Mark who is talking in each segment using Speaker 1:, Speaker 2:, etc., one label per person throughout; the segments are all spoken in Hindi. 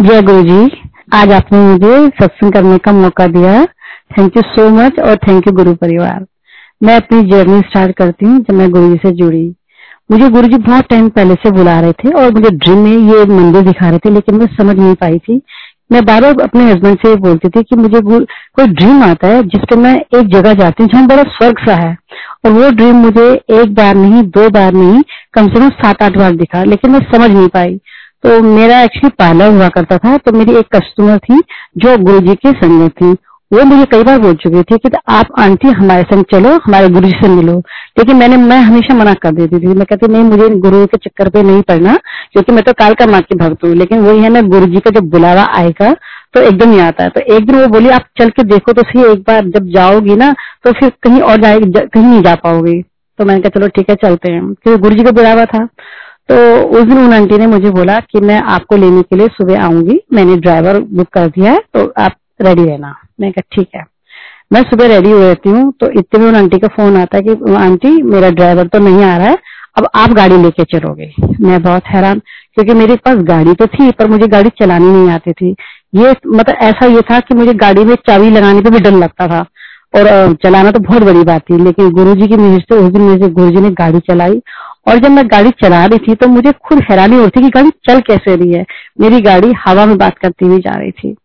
Speaker 1: जय गुरु जी आज आपने मुझे सत्संग करने का मौका दिया। थैंक यू सो मच और थैंक यू गुरु परिवार। मैं अपनी जर्नी स्टार्ट करती हूँ जब मैं गुरु जी से जुड़ी। मुझे गुरु जी बहुत टाइम पहले से बुला रहे थे और मुझे ड्रीम में ये मंदिर दिखा रहे थे, लेकिन मैं समझ नहीं पाई थी। मैं बार बार अपने हस्बैंड से बोलती थी कि मुझे कोई ड्रीम आता है जिसपे मैं एक जगह जाती हूँ जहाँ बड़ा स्वर्ग सा है। और वो ड्रीम मुझे एक बार नहीं, दो बार नहीं, कम से कम सात आठ बार दिखा, लेकिन मैं समझ नहीं पाई। तो मेरा एक्चुअली पार्लर हुआ करता था तो मेरी एक कस्टमर थी, जो गुरु जी की संगत थी। वो मुझे कई बार बोल चुकी थी कि आप आंटी हमारे संग चलो, हमारे गुरु जी से मिलो। लेकिन मैंने, मैं हमेशा मना कर देती थी। मैं कहती, नहीं, मुझे गुरु के चक्कर पे नहीं पड़ना क्योंकि मैं तो काल का माँ की भक्त हूँ। लेकिन वही है ना गुरु जी का जब बुलावा आएगा तो एकदम ही आता है। तो एक दिन वो बोली, आप चल के देखो तो सही, एक बार जब जाओगी ना तो फिर कहीं और जाएगी कहीं नहीं जा पाओगी। तो मैंने कहा, चलो ठीक है, चलते हैं। क्योंकि गुरु जी का बुलावा था। तो उस दिन उन आंटी ने मुझे बोला कि मैं आपको लेने के लिए सुबह आऊँगी। मैंने ड्राइवर बुक कर दिया है तो आप रेडी रहना। मैं कहा, ठीक है। मैं सुबह रेडी हो रहती हूँ तो इतने में उन आंटी का फ़ोन आता है कि, आंटी, मेरा ड्राइवर तो नहीं आ रहा है, अब आप गाड़ी लेके चलोगे। मैं बहुत हैरान, क्योंकि मेरे पास गाड़ी तो थी, पर मुझे गाड़ी चलानी नहीं आती थी। ये मतलब ऐसा ये था कि मुझे गाड़ी में चाबी लगाने पे भी डर लगता था, और चलाना तो बहुत बड़ी बात थी, लेकिन गुरुजी की मेहर से, उस दिन मेरे गुरुजी ने गाड़ी चलाई और जब मैं गाड़ी चला रही थी तो मुझे खुद हैरानी हो रही थी कि गाड़ी चल कैसे रही है। मेरी गाड़ी हवा में बात करती हुई जा रही थी।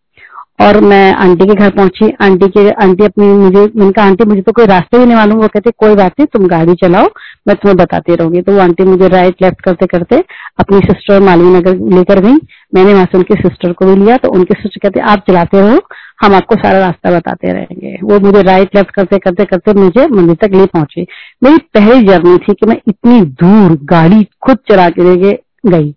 Speaker 1: और मैं आंटी के घर पहुँची। आंटी के, आंटी अपनी मुझे, उनका आंटी मुझे तो कोई रास्ते भी नहीं मालूम। वो कहते, कोई बात नहीं, तुम गाड़ी चलाओ, मैं तुम्हें बताती रहूँगी। तो वो आंटी मुझे राइट लेफ़्ट करते करते अपनी सिस्टर मालवी नगर लेकर गई। मैंने वहाँ से उनकी सिस्टर को भी लिया तो उनके सिस्टर कहते, आप चलाते रहो, हम आपको सारा रास्ता बताते रहेंगे। वो मुझे राइट लेफ़्ट करते करते करते मुझे मंदिर तक ले पहुँची। मेरी पहली जर्नी थी कि मैं इतनी दूर गाड़ी खुद चला के गई।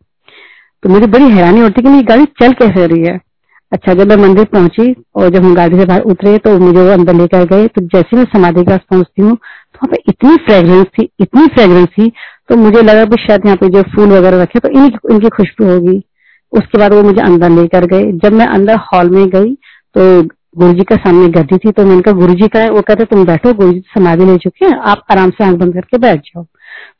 Speaker 1: तो मुझे बड़ी हैरानी होती कि मेरी गाड़ी चल कैसे रही है। अच्छा जब मैं मंदिर पहुँची और जब हम गाड़ी से बाहर उतरे तो मुझे वो अंदर लेकर गए। तो जैसे मैं समाधि के पास पहुँचती हूँ तो वहाँ पे इतनी फ्रेग्रेंस थी, इतनी फ्रेग्रेंस थी तो मुझे लगा कि शायद यहाँ पे जो फूल वगैरह रखे तो इनकी इनकी खुशबू होगी। उसके बाद वो मुझे अंदर लेकर गए। जब मैं अंदर हॉल में गई तो गुरु जी का सामने गद्दी थी तो मैंने कहा गुरु जी का है। वो कहते, तुम बैठो गुरु जी समाधि ले चुके हैं, आप आराम से आँख बंद करके बैठ जाओ।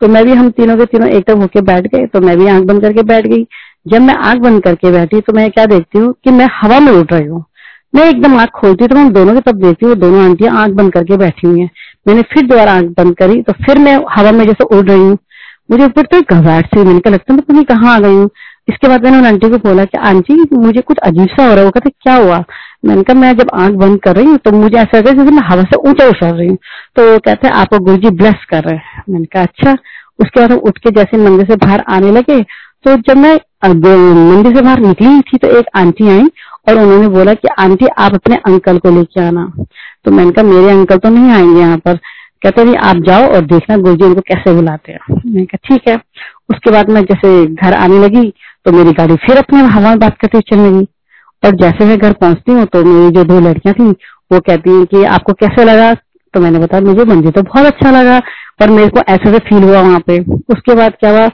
Speaker 1: तो मैं भी हम तीनों के तीनों एक तक होके बैठ गए तो मैं भी आँख बंद करके बैठ गई। जब मैं आँख बंद करके बैठी तो मैं क्या देखती हूँ कि मैं हवा में उड़ रही हूँ। मैं एकदम आँख खोलती तो मैं दोनों की तब देखती हूँ दोनों आंटियाँ आँख बंद करके बैठी हुई हैं। मैंने फिर दोबारा आँख बंद करी तो फिर मैं हवा में जैसे उड़ रही हूँ। मुझे ऊपर तो घबराहट से मैंने कहा, लगता है मैं कहाँ आ गई हूँ। इसके बाद मैंने उन आंटी को बोला कि, आंटी, मुझे कुछ अजीब सा हो रहा है। वो कहते, क्या हुआ? मैंने कहा, मैं जब आँख बंद कर रही हूँ तो मुझे ऐसा लगा जैसे मैं हवा से ऊँचा उछल रही हूँ। तो वो कहते हैं आपको गुरु जी ब्लेस कर रहे हैं। मैंने कहा अच्छा। उसके बाद हम उठ के जैसे मंदिर से बाहर आने लगे तो जब मैं मंदिर से बाहर निकली थी तो एक आंटी आई और उन्होंने बोला कि, आंटी, आप अपने अंकल को लेके आना। तो मैंने कहा, मेरे अंकल तो नहीं आएँगे यहाँ पर। कहते, नहीं, आप जाओ और देखना गुरुजी उनको कैसे बुलाते हैं। मैंने कहा, ठीक है। उसके बाद मैं जैसे घर आने लगी तो मेरी गाड़ी फिर अपने हवा में बात करते चलने लगी। और जैसे मैं घर पहुँचती हूँ तो मेरी जो दो लड़कियाँ थी, वो कहती हैं कि, आपको कैसे लगा? तो मैंने बताया, मुझे मंदिर तो बहुत अच्छा लगा, पर मेरे को ऐसे से फील हुआ वहाँ पे। उसके बाद क्या हुआ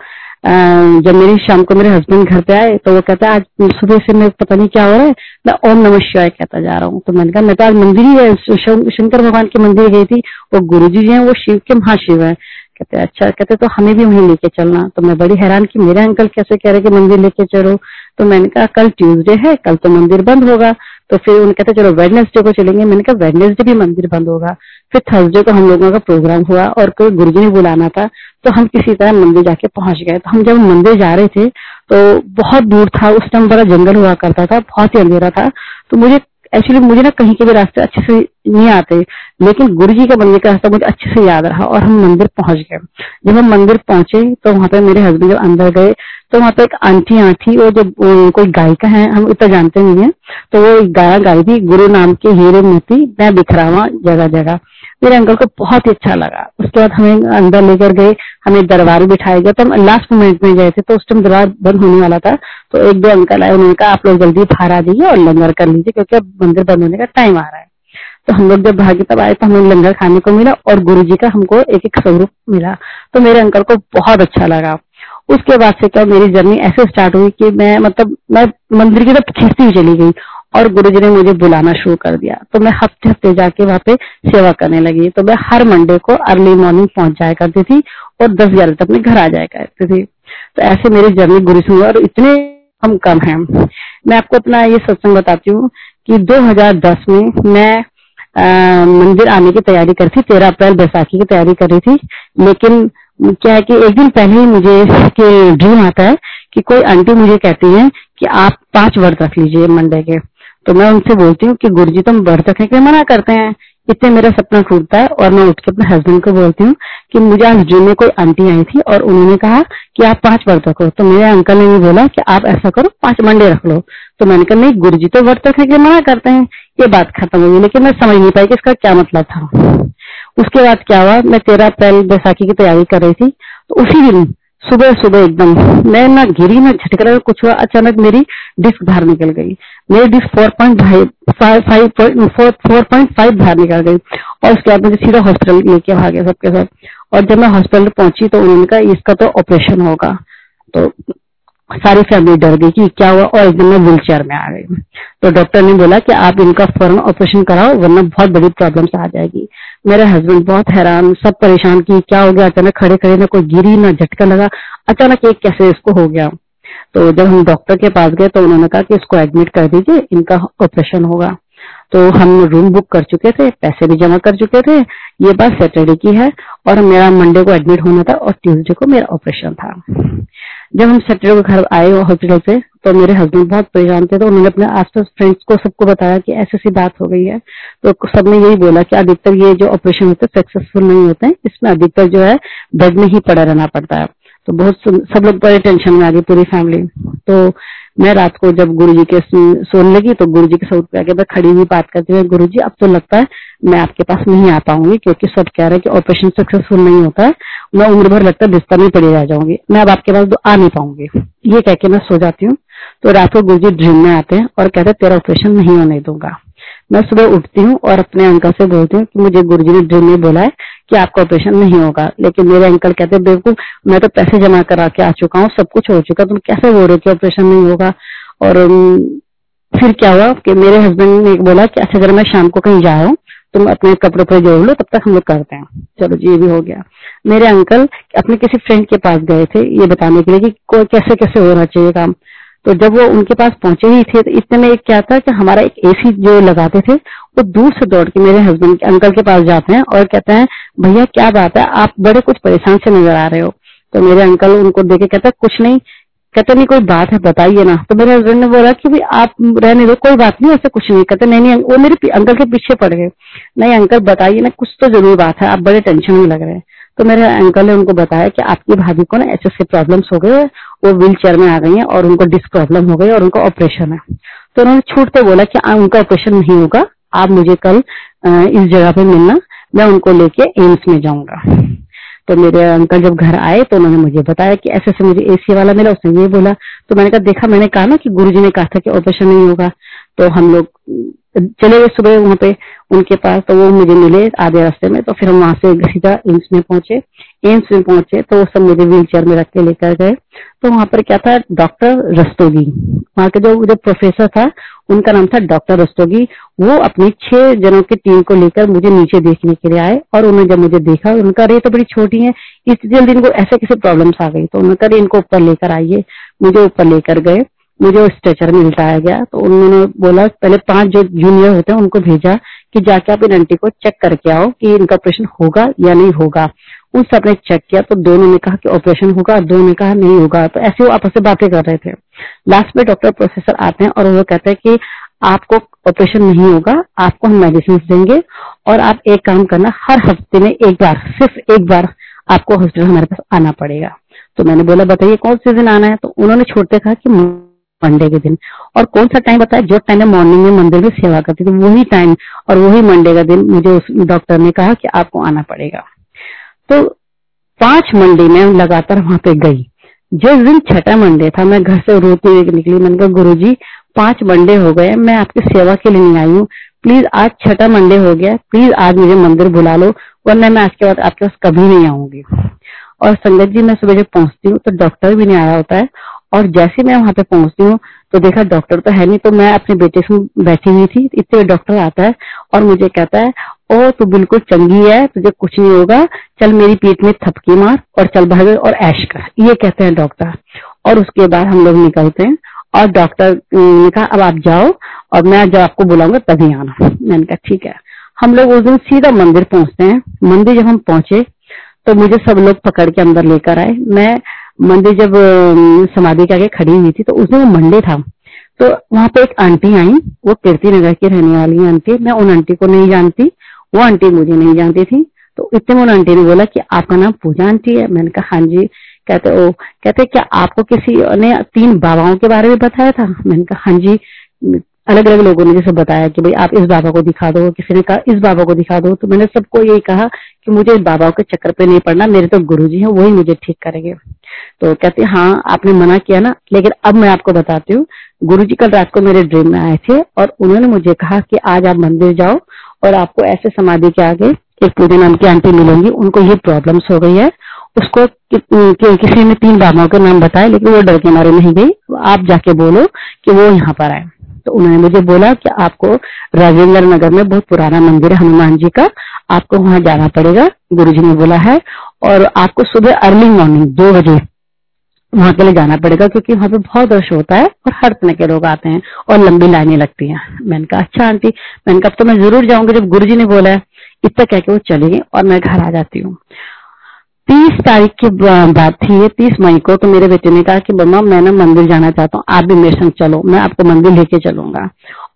Speaker 1: जब मेरी शाम को मेरे हस्बैंड घर पे आए तो वो कहता है, आज सुबह से मैं पता नहीं क्या हो रहा है, मैं ओम नमः शिवाय कहता जा रहा हूँ। तो मैंने कहा, मैं तो आज मंदिर ही शंकर भगवान के मंदिर गई थी, वो गुरु जी हैं, वो शिव के महाशिव है। कहते अच्छा कहते तो हमें भी वहीं लेके चलना। तो मैं बड़ी हैरान की, मेरे अंकल कैसे कह रहे कि मंदिर लेके चलो? तो मैंने कहा, कल ट्यूसडे है, कल तो मंदिर बंद होगा। तो फिर उन्हें कहते, चलो, वेडनेसडे को चलेंगे। मैंने कहा, वेडनेसडे भी मंदिर बंद होगा। फिर थर्सडे को हम लोगों का प्रोग्राम हुआ और कोई गुरुजी ने बुलाना था तो हम किसी तरह मंदिर जाके पहुँच गए। तो हम जब मंदिर जा रहे थे तो बहुत दूर था, उस टाइम बड़ा जंगल हुआ करता था, बहुत ही अंधेरा था। तो मुझे एक्चुअली मुझे ना कहीं के भी रास्ते अच्छे से नहीं आते, लेकिन गुरु जी का बनने का रास्ता मुझे अच्छे से याद रहा और हम मंदिर पहुँच गए। जब हम मंदिर पहुँचे तो वहाँ पर मेरे हस्बैंड जब अंदर गए तो वहाँ पे एक आंटी आंटी वो जो कोई गायिका है, हम इतना जानते नहीं है तो वो गाया गाई थी, गुरु नाम के हीरे मोती मैं बिखरा हुआ जगह जगह। मेरे अंकल को बहुत ही अच्छा लगा। उसके बाद हमें अंदर लेकर गए, हमें दरबार बिठाया गया तो हम लास्ट मोमेंट में गए थे तो उस टाइम दरबार बंद होने वाला था तो एक दो अंकल आए, उन्होंने कहा, आप लोग जल्दी बाहर आ जाइए और लंगर कर लीजिए, क्योंकि अब मंदिर बंद होने का टाइम आ रहा है। तो हम लोग जब भाग्य तब आए तो हमें लंगर खाने को मिला और गुरु जी का हमको एक एक स्वरूप मिला। तो मेरे अंकल को बहुत अच्छा लगा। उसके बाद से क्या मेरी जर्नी ऐसे स्टार्ट हुई कि मैं मतलब मैं मंदिर की तरफ़ खींचती हुई चली गई और गुरुजी ने मुझे बुलाना शुरू कर दिया। तो मैं हफ़्ते हफ़्ते जाके वहाँ पे सेवा करने लगी। तो मैं हर मंडे को अर्ली मॉर्निंग पहुँच जाया करती थी और दस ग्यारह तक अपने घर आ जाया करती थी। तो ऐसे मेरी जर्नी गुरु से और इतने हम कम हैं। मैं आपको अपना ये सत्संग बताती हूँ कि 2010 में मैं आ, मंदिर आने की तैयारी कर थी। तेरह अप्रैल बैसाखी की तैयारी कर रही थी। लेकिन क्या है कि एक दिन पहले ही मुझे के ड्रीम आता है कि कोई आंटी मुझे कहती है कि आप पाँच वर्त रख लीजिए मंडे के। तो मैं उनसे बोलती हूँ कि गुरु जी तुम वर्त रखने के मना करते हैं। इतने मेरा सपना टूटता है और मैं उठ के अपने हस्बैंड को बोलती हूँ कि मुझे आज ड्रीम में कोई आंटी आई थी और उन्होंने कहा कि आप पाँच वर्त रखो। तो मेरे अंकल ने भी बोला कि आप ऐसा करो, पाँच मंडे रख लो। तो मैंने कहा, नहीं गुरु जी तो व्रत रखने के मना करते हैं। ये बात खत्म हुई लेकिन मैं समझ नहीं पाई कि इसका क्या मतलब था। उसके बाद क्या हुआ? मैं तेरह अप्रैल बैसाखी की तैयारी कर रही थी तो उसी दिन सुबह सुबह एकदम। मैं ना गिरी, ना झटका कुछ हुआ, अचानक मेरी डिस्क बाहर निकल गई। मेरी disc four point four point five बाहर निकल गई। और उसके बाद मुझे सीधा हॉस्पिटल लेके भागे सबके साथ। और जब मैं हॉस्पिटल पहुँची तो उन्होंने कहा, इसका तो ऑपरेशन होगा। तो सारी फैमिली डर गई कि क्या हुआ, और एकदम मैं व्हील चेयर में आ गई। तो डॉक्टर ने बोला कि आप इनका फ़ौरन ऑपरेशन कराओ, वरना बहुत बड़ी प्रॉब्लम आ जाएगी। मेरे हस्बैंड बहुत हैरान, सब परेशान की क्या हो गया? अचानक खड़े खड़े ना कोई गिरी, ना झटका लगा। अचानक एक कैसे इसको हो गया। तो जब हम डॉक्टर के पास गए तो उन्होंने कहा कि इसको एडमिट कर दीजिए, इनका ऑपरेशन होगा। तो हम रूम बुक कर चुके थे, पैसे भी जमा कर चुके थे, ये बात सैटरडे की है, और मेरा मंडे को एडमिट होना था और ट्यूसडे को मेरा ऑपरेशन था। जब हम सैटरडे को घर आए हॉस्पिटल से तो मेरे हस्बैंड बहुत परेशान थे तो उन्होंने अपने आसपास फ्रेंड्स को सबको बताया कि ऐसी ऐसी बात हो गई है। तो सबने यही बोला कि अधिकतर ये जो ऑपरेशन होते हैं सक्सेसफुल नहीं होते हैं, इसमें अधिकतर जो है बेड में ही पड़ा रहना पड़ता है। तो बहुत सब लोग बड़े टेंशन में आ गए, पूरी फैमिली तो मैं रात को जब गुरु जी के सोने लगी तो गुरु जी के स्वरूप आगे मैं खड़ी हुई बात करती हूँ गुरु जी अब तो लगता है मैं आपके पास नहीं आ पाऊँगी क्योंकि सब कह रहे हैं कि ऑपरेशन सक्सेसफुल नहीं होता है मैं उम्र भर लगता है बिस्तर में पड़ी रह जाऊँगी, मैं अब आपके पास आ नहीं पाऊँगी। ये कह के मैं सो जाती हूँ। तो रात को गुरु जी ड्रीम में आते हैं और कहते हैं, तेरा ऑपरेशन नहीं होने दूँगा। मैं सुबह उठती हूँ और अपने अंकल से बोलती हूँ कि मुझे गुरु जी ने ड्रीम में बोला है कि आपका ऑपरेशन नहीं होगा। लेकिन मेरे अंकल कहते बिल्कुल मैं तो पैसे जमा करा के आ चुका हूँ, सब कुछ हो चुका तुम कैसे बोल रहे हो कि ऑपरेशन नहीं होगा? और फिर क्या हुआ कि मेरे हस्बैंड ने बोला कि अच्छा अगर मैं शाम को कहीं जा रहा हूँ, तुम अपने कपड़े पर जोड़ लो, तब तक हम लोग करते हैं। चलो जी, ये भी हो गया। मेरे अंकल अपने किसी फ्रेंड के पास गए थे, ये बताने के लिए कि कैसे कैसे होना चाहिए काम। तो जब वो उनके पास पहुँचे ही थे तो इतने में एक क्या था कि हमारा एक एसी जो लगाते थे, वो दूर से दौड़ के मेरे हस्बैंड के अंकल के पास जाते हैं और कहते हैं, भैया, क्या बात है? आप बड़े कुछ परेशान से नज़र आ रहे हो। तो मेरे अंकल उनको देखे कहते कुछ नहीं। कहते नहीं, कोई बात है, बताइए ना। तो मेरे हस्बैंड ने बोला कि, भाई, आप रहने दो, कोई बात नहीं, ऐसे कुछ नहीं। कहते नहीं नहीं, वो मेरे अंकल के पीछे पड़ गए। नहीं अंकल बताइए ना, कुछ तो ज़रूर बात है, आप बड़े टेंशन में लग रहे हैं। तो मेरे अंकल ने उनको बताया कि आपकी भाभी को ना ऐसे ऐसे प्रॉब्लम्स हो गए, वो व्हील चेयर में आ गई है और उनको डिस्क प्रॉब्लम हो गई और उनका ऑपरेशन है। तो उन्होंने छूटते बोला कि उनका ऑपरेशन नहीं होगा, आप मुझे कल इस जगह पे मिलना, मैं उनको लेके एम्स में जाऊँगा। तो मेरे अंकल जब घर आए तो उन्होंने मुझे बताया कि ऐसे ऐसे मुझे एसी वाला मिला, उसने ये बोला। तो मैंने कहा, देखा, मैंने कहा ना कि गुरुजी ने कहा था कि ऑपरेशन नहीं होगा। तो हम लोग, चले गए सुबह वहाँ पे। उनके पास तो वो मुझे मिले आधे रास्ते में तो फिर हम वहाँ से सीधा एम्स में पहुँचे। एम्स में पहुँचे तो वो सब मुझे व्हील चेयर में रख के लेकर गए। तो वहाँ पर क्या था, डॉक्टर रस्तोगी, वहाँ के जो जो प्रोफेसर था, उनका नाम था डॉक्टर रस्तोगी। वो अपनी छह जनों की टीम को लेकर मुझे नीचे देखने के लिए आए, और उन्होंने जब मुझे देखा, उनका रे तो बड़ी छोटी है, इस जल्दी इनको ऐसे किसी प्रॉब्लम्स आ गई तो उन्होंने कहा इनको ऊपर लेकर आइए। मुझे ऊपर लेकर गए, मुझे स्ट्रेचर में लिटाया गया तो उन्होंने बोला, पहले पाँच जो जूनियर होते हैं, उनको भेजा कि जाके आप इन आंटी को चेक करके आओ कि इनका ऑपरेशन होगा या नहीं होगा। उन सबने चेक किया तो दोनों ने कहा कि ऑपरेशन होगा और दोनों ने कहा नहीं होगा। तो ऐसे वो आपस में बातें कर रहे थे। लास्ट में डॉक्टर प्रोफेसर आते हैं और वो कहते हैं कि आपको ऑपरेशन नहीं होगा, आपको हम मेडिसिन देंगे और आप एक काम करना, हर हफ़्ते में एक बार, सिर्फ़ एक बार आपको हॉस्पिटल हमारे पास आना पड़ेगा। तो मैंने बोला, बताइए कौन से दिन आना है? तो उन्होंने छोड़ते कहा कि मंडे के दिन। और कौन सा टाइम बताया? जो टाइम मॉर्निंग में मंदिर में सेवा करती थी, वही टाइम और वही मंडे का दिन मुझे उस डॉक्टर ने कहा कि आपको आना पड़ेगा। तो पाँच मंडे में लगातार वहाँ पे गई। जिस दिन छठा मंडे था, मैं घर से रोती हुई निकली। मैंने कहा गुरु जी पाँच मंडे हो गए मैं आपकी सेवा के लिए नहीं आई हूँ। प्लीज़ आज छठा मंडे हो गया प्लीज़ आज मुझे मंदिर बुला लो, वरना मैं आज के बाद आपके पास कभी नहीं आऊँगी। और संगत जी, मैं सुबह जब पहुँचती हूँ तो डॉक्टर भी नहीं आया होता है और जैसे मैं वहाँ पे पहुँचती हूँ तो देखा डॉक्टर तो है नहीं तो मैं अपने बेटे से बैठी हुई थी, इतने डॉक्टर आता है और मुझे कहता है, ओ, तू बिल्कुल चंगी है, तुझे कुछ नहीं होगा, चल मेरी पीठ में थपकी मार और चल भाग और ऐश कर। ये कहते हैं डॉक्टर और उसके बाद हम लोग निकलते हैं और डॉक्टर ने कहा, अब आप जाओ और मैं जब आपको बुलाऊँगा, तभी आना। मैंने कहा, ठीक है। हम लोग उस दिन सीधा मंदिर पहुँचते हैं। मंदिर जब हम पहुँचे तो मुझे सब लोग पकड़ के अंदर लेकर आए। मैं मंदिर जब समाधि के आगे खड़ी हुई थी तो उस दिन मंडे था। तो वहाँ पे एक आंटी आई, वो कीर्ति नगर की रहने वाली आंटी। मैं उन आंटी को नहीं जानती, वो आंटी मुझे नहीं जानती थी। तो इतने में उन आंटी ने बोला कि आपका नाम पूजा आंटी है। मैंने कहा हाँ जी। कहते ओ कहते, क्या आपको किसी ने तीन बाबाओं के बारे में बताया था? मैंने कहा हाँ जी। अलग अलग लोगों ने जैसे बताया कि भाई आप इस बाबा को दिखा दो किसी ने कहा इस बाबा को दिखा दो तो मैंने सबको यही कहा कि मुझे इस बाबा के चक्कर पे नहीं पड़ना मेरे तो गुरु जी है वही मुझे ठीक करेंगे। तो कहते हाँ आपने मना किया ना लेकिन अब मैं आपको बताती हूँ गुरु जी कल रात को मेरे ड्रीम में आए थे और उन्होंने मुझे कहा कि आज आप मंदिर जाओ और आपको ऐसे समाधि के आगे एक पूरे नाम की आंटी मिलेंगी उनको ये प्रॉब्लम्स हो गई है। उसको कि, कि, किसी ने तीन बाबाओं के नाम बताए लेकिन वो डर के मारे नहीं गई। आप जाके बोलो कि वो यहाँ पर आए। तो उन्होंने मुझे बोला कि आपको राजेंद्र नगर में बहुत पुराना मंदिर है, हनुमान जी का। आपको वहाँ जाना पड़ेगा गुरु जी ने बोला है। और आपको सुबह अर्ली मॉर्निंग दो बजे वहाँ के लिए जाना पड़ेगा, क्योंकि वहाँ पे बहुत रश होता है और हर तरह के लोग आते हैं और लंबी लाइनें लगती हैं। मैंने कहा अच्छा आंटी। मैंने कहा तो मैं ज़रूर जाऊँगी। जब गुरु जी ने बोला है, इतना कह के वो चली गई और मैं घर आ जाती हूँ। तीस तारीख की बात थी ये तीस मई को तो मेरे बेटे ने कहा कि मम्मा, मैं ना मंदिर जाना चाहता हूँ, आप भी मेरे संग चलो, मैं आपको मंदिर लेके चलूँगा।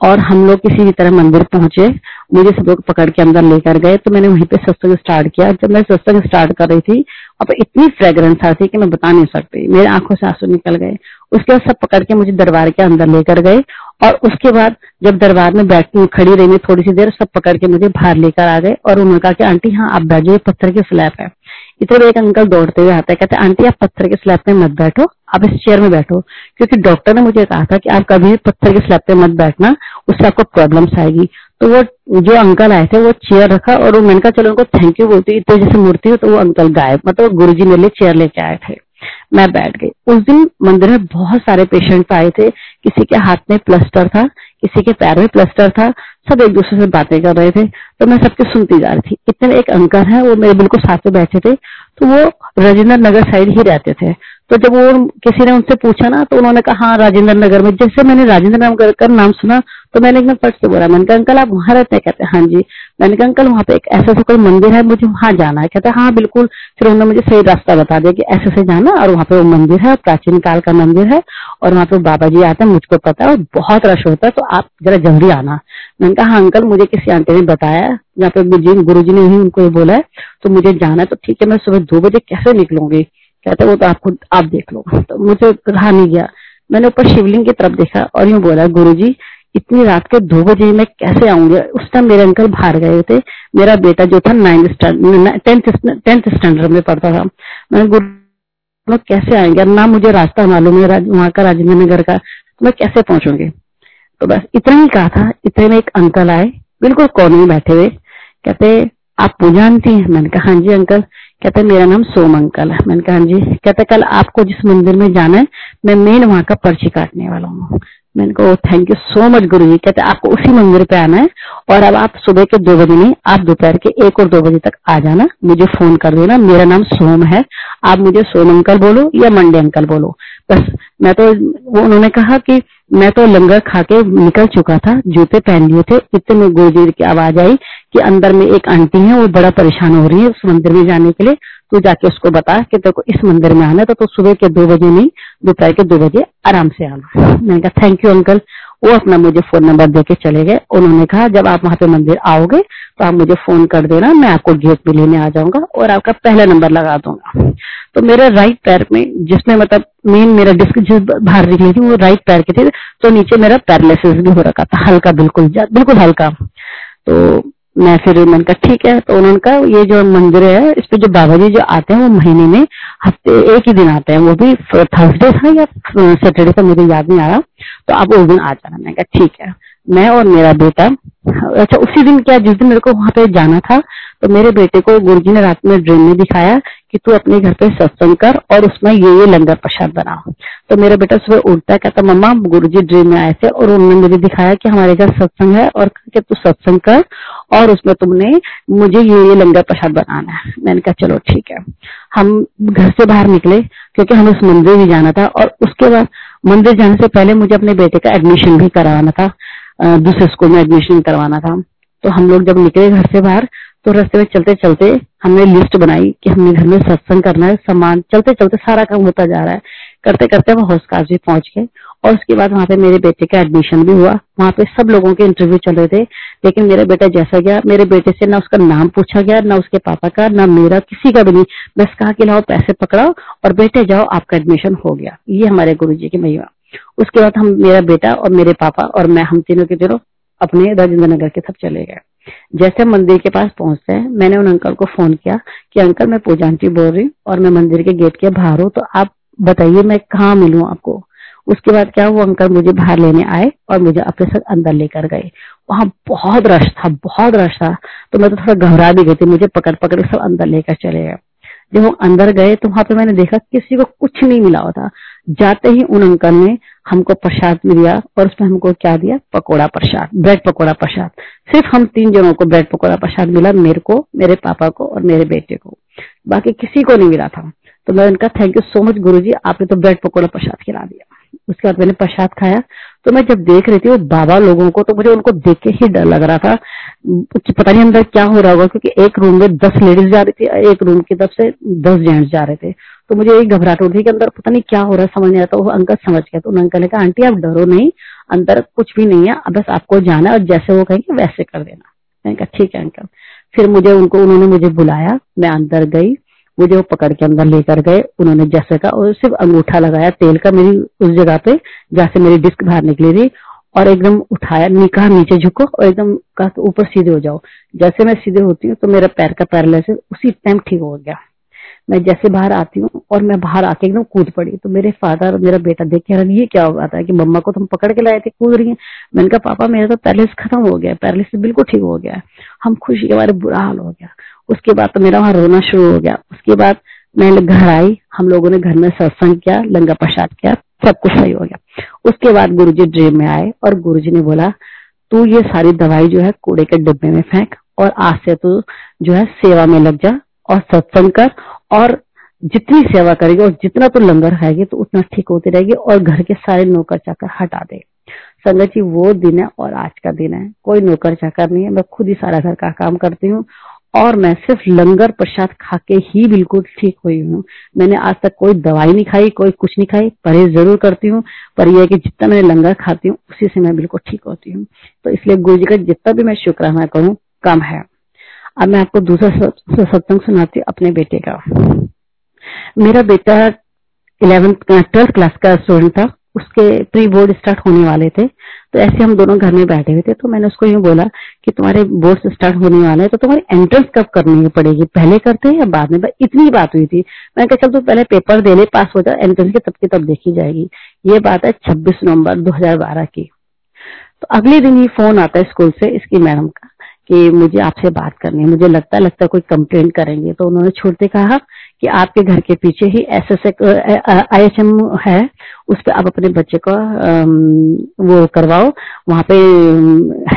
Speaker 1: और हम लोग किसी भी तरह मंदिर पहुँचे, मुझे सब लोग पकड़ के अंदर लेकर गए तो मैंने वहीं पे सत्संग स्टार्ट किया। जब मैं सत्संग स्टार्ट कर रही थी अब इतनी फ्रेग्रेंस आ थी कि मैं बता नहीं सकती। मेरे आँखों से आँसू निकल गए। उसके बाद सब पकड़ के मुझे दरबार के अंदर लेकर गए। और उसके बाद जब दरबार में बैठ खड़ी रही मैं थोड़ी सी देर, सब पकड़ के मुझे बाहर लेकर आ गए। और उन्होंने कहा कि, आंटी हाँ आप बैठ जाइए पत्थर के स्लैब है। इतने एक अंकल दौड़ते हुए आता है, कहते आंटी, आप पत्थर के स्लैब पे मत बैठो, आप इस चेयर में बैठो। क्योंकि डॉक्टर ने मुझे कहा था कि आप कभी पत्थर के स्लैब पे मत बैठना, उससे आपको प्रॉब्लम्स आएगी। तो वो, जो अंकल आए थे, वो चेयर रखा और वो मैंने कहा, चलो उनको थैंक यू बोलती इतने जैसे मूर्ति हो तो वो अंकल गायब। मतलब गुरु जी मेरे लिए चेयर लेके आए थे। मैं बैठ गई। उस दिन मंदिर में बहुत सारे पेशेंट आए थे, किसी के हाथ में प्लस्टर था किसी के पैर में प्लस्टर था, सब एक दूसरे से बातें कर रहे थे तो मैं सबके सुनती जा रही थी। इतने एक अंकल है, वो मेरे बिल्कुल साथ में बैठे थे तो वो राजेंद्र नगर साइड ही रहते थे। तो जब वो किसी ने उनसे पूछा ना तो उन्होंने कहा हाँ राजेंद्र नगर में, जैसे मैंने राजेंद्र नगर का नाम सुना तो मैंने एकदम फट से बोला, मैंने कहा, अंकल, आप वहाँ रहते हैं कहते हाँ जी। मैंने कहा, अंकल, वहाँ पे एक ऐसा सा कोई मंदिर है, मुझे वहाँ जाना है। कहते हाँ बिल्कुल। फिर उन्होंने मुझे सही रास्ता बता दिया कि ऐसे से जाना और वहाँ पे वो मंदिर है, प्राचीन काल का मंदिर है और वहाँ पे बाबा जी आते हैं, मुझको पता है और बहुत रश होता है तो आप जरा जल्दी आना। मैंने कहा हाँ अंकल, मुझे किसी आंटी ने बताया यहाँ पे गुरु जी ने ही उनको ये बोला है तो मुझे जाना है तो ठीक है, मैं सुबह दो बजे कैसे निकलूँगी? कहते, वो तो आप खुद आप देख लो। तो मुझे रहा नहीं गया। मैंने ऊपर शिवलिंग की तरफ़ देखा और यूँ बोला गुरु जी इतनी रात के दो बजे मैं कैसे आऊँगी? उस टाइम मेरे अंकल बाहर गए थे। मेरा बेटा जो था नाइन्थ स्टैंडर्ड टेंथ स्टैंडर्ड में पढ़ता था। मैंने गुरु कैसे आएँगे? ना मुझे रास्ता मालूम है वहाँ का राजेंद्र नगर का। तो मैं कैसे पहुंचूँगी? तो बस इतना ही कहा था। इतने में एक अंकल आए, बिल्कुल कॉर्नर में बैठे हुए। कहते, आप पूजा जानती हैं? मैंने कहा हाँ जी अंकल कहते, मेरा नाम सोम अंकल है। मैंने कहा हाँ जी। कहते, कल आपको जिस मंदिर में जाना है, मैं मेन वहाँ का पर्ची काटने वाला हूँ। मैंने कहा थैंक यू सो मच गुरु जी कहते, आपको उसी मंदिर पे आना है और अब आप सुबह के दो बजे नहीं, आप दोपहर के एक और दो बजे तक आ जाना, मुझे फ़ोन कर देना, मेरा नाम सोम है, आप मुझे सोम अंकल बोलो या मंडे अंकल बोलो। बस, मैं तो वो उन्होंने कहा कि मैं तो लंगर खा के निकल चुका था, जूते पहन लिए थे, इतने में गुरुजी की आवाज़ आई कि अंदर में एक आंटी है, वो बड़ा परेशान हो रही है उस मंदिर में जाने के लिए। तू जाके उसको बता कि तेरे को इस मंदिर में आना है तो, तो सुबह के दो बजे नहीं दोपहर के दो बजे आराम से आना। मैंने कहा थैंक यू अंकल वो अपना मुझे फ़ोन नंबर देके चले गए। उन्होंने कहा जब आप वहाँ पे मंदिर आओगे तो आप मुझे फ़ोन कर देना मैं आपको गेट पे लेने आ जाऊँगा और आपका पहला नंबर लगा दूँगा। तो मेरे राइट पैर में जिसमें मतलब मेन मेरा डिस्क जिस बाहर निकली थी वो राइट पैर के थे तो नीचे मेरा पैरालिसिस भी हो रखा था हल्का बिल्कुल बिल्कुल हल्का। तो मैं फिर मैंने कहा, ठीक है। तो उन्होंने कहा, ये जो मंदिर है, इस पे जो बाबा जी जो आते हैं, वो महीने में हफ़्ते, एक ही दिन आते हैं। वो भी थर्सडे था या सैटरडे था, मुझे याद नहीं आ रहा। तो आप उस दिन आ जाना मैंने कहा, ठीक है। मैं और मेरा बेटा अच्छा उसी दिन क्या, जिस दिन मेरे को वहाँ पे जाना था तो मेरे बेटे को गुरु जी ने रात में ड्रीम में दिखाया कि तू अपने घर पे सत्संग कर और उसमें ये ये लंगर प्रसाद बना तो मेरा बेटा सुबह उठता कहता, मम्मा गुरु जी ड्रीम में आए थे और उन्होंने मुझे दिखाया कि हमारे घर सत्संग है और कि तू सत्संग कर और उसमें तुमने मुझे ये ये लंगर प्रसाद बनाना है। मैंने कहा, चलो, ठीक है। हम घर से बाहर निकले, क्योंकि हमें उस मंदिर भी जाना था और उसके बाद, मंदिर जाने से पहले मुझे अपने बेटे का एडमिशन भी करवाना था। दूसरे स्कूल में एडमिशन करवाना था। तो हम लोग जब निकले घर से बाहर तो रास्ते में चलते चलते हमने लिस्ट बनाई कि हमने घर में सत्संग करना है, सामान चलते चलते सारा काम होता जा रहा है। करते करते वो हौसकाज भी पहुँच गए और उसके बाद वहाँ पे मेरे बेटे का एडमिशन भी हुआ। वहाँ पे सब लोगों के इंटरव्यू चल रहे थे, लेकिन मेरा बेटा जैसा गया, मेरे बेटे से ना उसका नाम पूछा गया, ना उसके पापा का, ना मेरा किसी का भी नहीं। बस कहा कि लाओ, पैसे पकड़ाओ और बेटे जाओ, आपका एडमिशन हो गया। ये हमारे गुरु जी की महिमा। उसके बाद हम मेरा बेटा और मेरे पापा और मैं, हम तीनों के तीनों अपने राजेंद्र नगर के सब चले गए। जैसे मंदिर के पास पहुँचते हैं, मैंने उन अंकल को फ़ोन किया कि, अंकल, मैं पूजा आंटी बोल रही हूँ और मैं मंदिर के गेट के बाहर हूँ तो आप बताइए मैं कहाँ मिलूँ आपको? उसके बाद क्या वो अंकल मुझे बाहर लेने आए और मुझे अपने साथ अंदर लेकर गए। वहाँ बहुत रश था, बहुत रश था तो मैं तो थोड़ा घबरा भी गई थी, मुझे पकड़ पकड़ सब अंदर लेकर चले गए। जब वो अंदर गए तो वहाँ पे मैंने देखा किसी को कुछ नहीं मिला हुआ था जाते ही उन अंकल ने हमको प्रसाद दिया और उसमें हमको क्या दिया? पकोड़ा प्रसाद, ब्रेड पकोड़ा प्रसाद। सिर्फ़ हम तीन जनों को ब्रेड पकोड़ा प्रसाद मिला, मेरे को, मेरे पापा को और मेरे बेटे को। बाकी किसी को नहीं मिला था। तो मैं उनका थैंक यू सो मच गुरु जी आपने तो ब्रेड पकौड़ा प्रसाद खिला दिया। उसके बाद मैंने प्रसाद खाया। तो मैं जब देख रही थी, वो बाबा लोगों को तो मुझे उनको देख के ही डर लग रहा था। पता नहीं अंदर क्या हो रहा होगा, क्योंकि एक रूम में दस लेडीज़ जा रही थी, एक रूम की तरफ़ से दस जेंट्स जा रहे थे। तो मुझे एक घबराहट हो रही कि अंदर पता नहीं क्या हो रहा है, समझ नहीं आता। वो अंकल समझ गया तो अंकल ने कहा आंटी, आप डरो नहीं, अंदर कुछ भी नहीं है बस आपको जाना और जैसे वो कहेंगे, वैसे कर देना। मैंने कहा, ठीक है, अंकल। फिर मुझे उनको, उन्होंने मुझे बुलाया, मैं अंदर गई। मुझे वो पकड़ के अंदर लेकर गए, उन्होंने जैसे का और सिर्फ़ अंगूठा लगाया, तेल का मेरी उस जगह पे, जहाँ से मेरी डिस्क बाहर निकली थी, और एकदम उठाया, निकाह नीचे झुको, और एकदम कहा ऊपर सीधे हो जाओ। जैसे मैं सीधे होती हूँ तो मेरा पैर का पैरालिसिस उसी टाइम ठीक हो गया। मैं जैसे बाहर आती हूँ और मैं बाहर आके एकदम कूद पड़ी। तो मेरे फादर और मेरा बेटा देख के ये क्या हो है कि मम्मा को तुम पकड़ के लाए थे, कूद रही है? मैंने कहा, पापा, मेरा तो पैरलिस खत्म हो गया पैरलिस बिल्कुल ठीक हो गया हम खुशी के बारे बुरा हाल हो गया। उसके बाद तो मेरा वहाँ रोना शुरू हो गया। उसके बाद मैं घर आई, हम लोगों ने घर में सत्संग किया लंगा प्रसाद किया, सब कुछ सही हो गया। उसके बाद गुरु जी ड्रीम में आए और गुरु जी ने बोला, तू ये सारी दवाई जो है कूड़े के डिब्बे में फेंक और आज से तू जो है सेवा में लग जा और सत्संग कर और जितनी सेवा करेगी और जितना तू लंगर खाएगी तो उतना ठीक होती रहेगी और घर के सारे नौकर चाकर हटा दे। संगत जी, वो दिन है और आज का दिन है। कोई नौकर चाकर नहीं है। मैं खुद ही सारा घर का काम करती हूँ और मैं सिर्फ़ लंगर प्रसाद खा के ही बिल्कुल ठीक हुई हूँ। मैंने आज तक कोई दवाई नहीं खाई, कोई कुछ नहीं खाई। परहेज ज़रूर करती हूँ। पर यह कि जितना मैंने लंगर खाती हूँ, उसी से मैं बिल्कुल ठीक होती हूँ। तो इसलिए गुरु जी का जितना भी मैं शुक्राना करूँ, कम है। अब मैं आपको दूसरा सत्संग सुनाती हूँ अपने बेटे का। मेरा बेटा इलेवेंथ ट्वेल्थ क्लास का स्टूडेंट था। उसके प्री बोर्ड स्टार्ट होने वाले थे। तो ऐसे हम दोनों घर में बैठे हुए थे। तो मैंने उसको यूँ बोला कि तुम्हारे बोर्ड स्टार्ट होने वाले हैं तो तुम्हारी एंट्रेंस कब करनी पड़ेगी? पहले करते हैं या बाद में? इतनी बात हुई थी। मैंने कहा, चल तू पहले पेपर दे ले पास हो जाए एंट्रेंस की तब की तब देखी जाएगी। ये बात है छब्बीस नवंबर दो हज़ार बारह की। तो अगले दिन ही फ़ोन आता है स्कूल से इसकी मैडम का। कि मुझे आपसे बात करनी है। मुझे लगता लगता कोई कंप्लेंट करेंगे। तो उन्होंने छोड़ते कहा कि आपके घर के पीछे ही S S I H M है। उस पर आप अपने बच्चे को वो करवाओ। वहाँ पे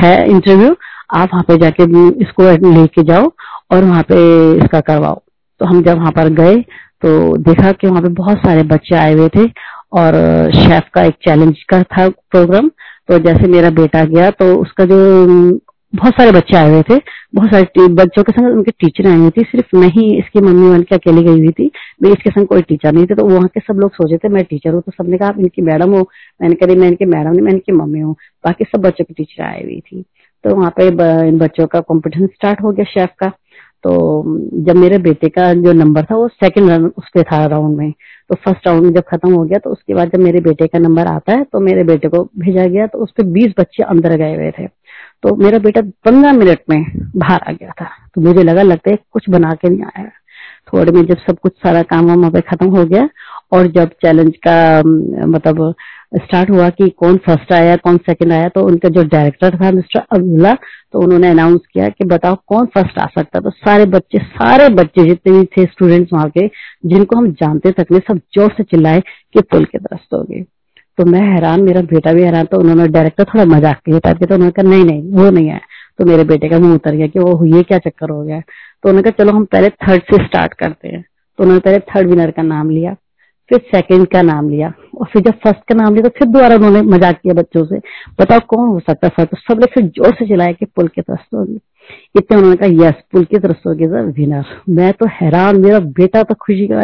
Speaker 1: है इंटरव्यू आप वहाँ पे जाके इसको लेके जाओ और वहाँ पे इसका करवाओ। तो हम जब वहाँ पर गए तो देखा कि वहाँ पे बहुत सारे बच्चे आए हुए थे और शेफ का एक चैलेंज का था प्रोग्राम तो जैसे मेरा बेटा गया तो उसका जो बहुत सारे बच्चे आए हुए थे, बहुत सारे बच्चों के संग उनके टीचर आई हुई थी, सिर्फ़ मैं ही इसकी मम्मी वन के अकेले गई हुई थी मेरी इसके संग कोई टीचर नहीं थे तो वहाँ के सब लोग सोचे थे मैं टीचर हूँ तो सबने कहा आप इनकी मैडम हो, मैंने कही मैं इनकी मैडम नहीं, मैं इनकी मम्मी हूँ, बाकी सब बच्चों की टीचर आई हुई थी। तो वहाँ पे इन बच्चों का कॉम्पिटिशन स्टार्ट हो गया शेफ का तो जब मेरे बेटे का जो नंबर था, वो सेकंड रन उस पर था राउंड में तो फ़र्स्ट राउंड जब खत्म हो गया तो उसके बाद जब मेरे बेटे का नंबर आता है तो मेरे बेटे को भेजा गया तो उस पर बीस बच्चे अंदर गए हुए थे। तो मेरा बेटा पंद्रह मिनट में बाहर आ गया था। तो मुझे लगा लगता है कुछ बना के नहीं आया। थोड़े में जब सब कुछ सारा काम वहाँ पे खत्म हो गया और जब चैलेंज का मतलब स्टार्ट हुआ कि कौन फ़र्स्ट आया, कौन सेकंड आया तो उनका जो डायरेक्टर था मिस्टर अब्दुल्ला तो उन्होंने अनाउंस किया कि बताओ कौन फ़र्स्ट आ सकता तो सारे बच्चे सारे बच्चे जितने भी थे स्टूडेंट्स वहाँ के, जिनको हम जानते तक नहीं, सब ज़ोर से चिल्लाए कि पुल के दस्त हो गए तो मैं हैरान, मेरा बेटा भी हैरान तो उन्होंने डायरेक्टर थोड़ा मज़ाक किया टाइप के तो उन्होंने कहा, नहीं नहीं, वो नहीं है। तो मेरे बेटे का मुँह उतर गया कि वो ये क्या चक्कर हो गया तो उन्होंने कहा, चलो, हम पहले थर्ड से स्टार्ट करते हैं। तो उन्होंने पहले थर्ड विनर का नाम लिया, फिर सेकंड का नाम लिया, और फिर जब फ़र्स्ट का नाम लिया तो फिर दोबारा उन्होंने मज़ाक किया बच्चों से। बताओ, कौन हो सकता है? तो सब लोग फिर ज़ोर से चिल्लाया कि पुल के तरफ़ होगी इतने उन्होंने कहा यस पुल की तरफ़ होगी सर विनर मैं तो हैरान, मेरा बेटा तो खुशी का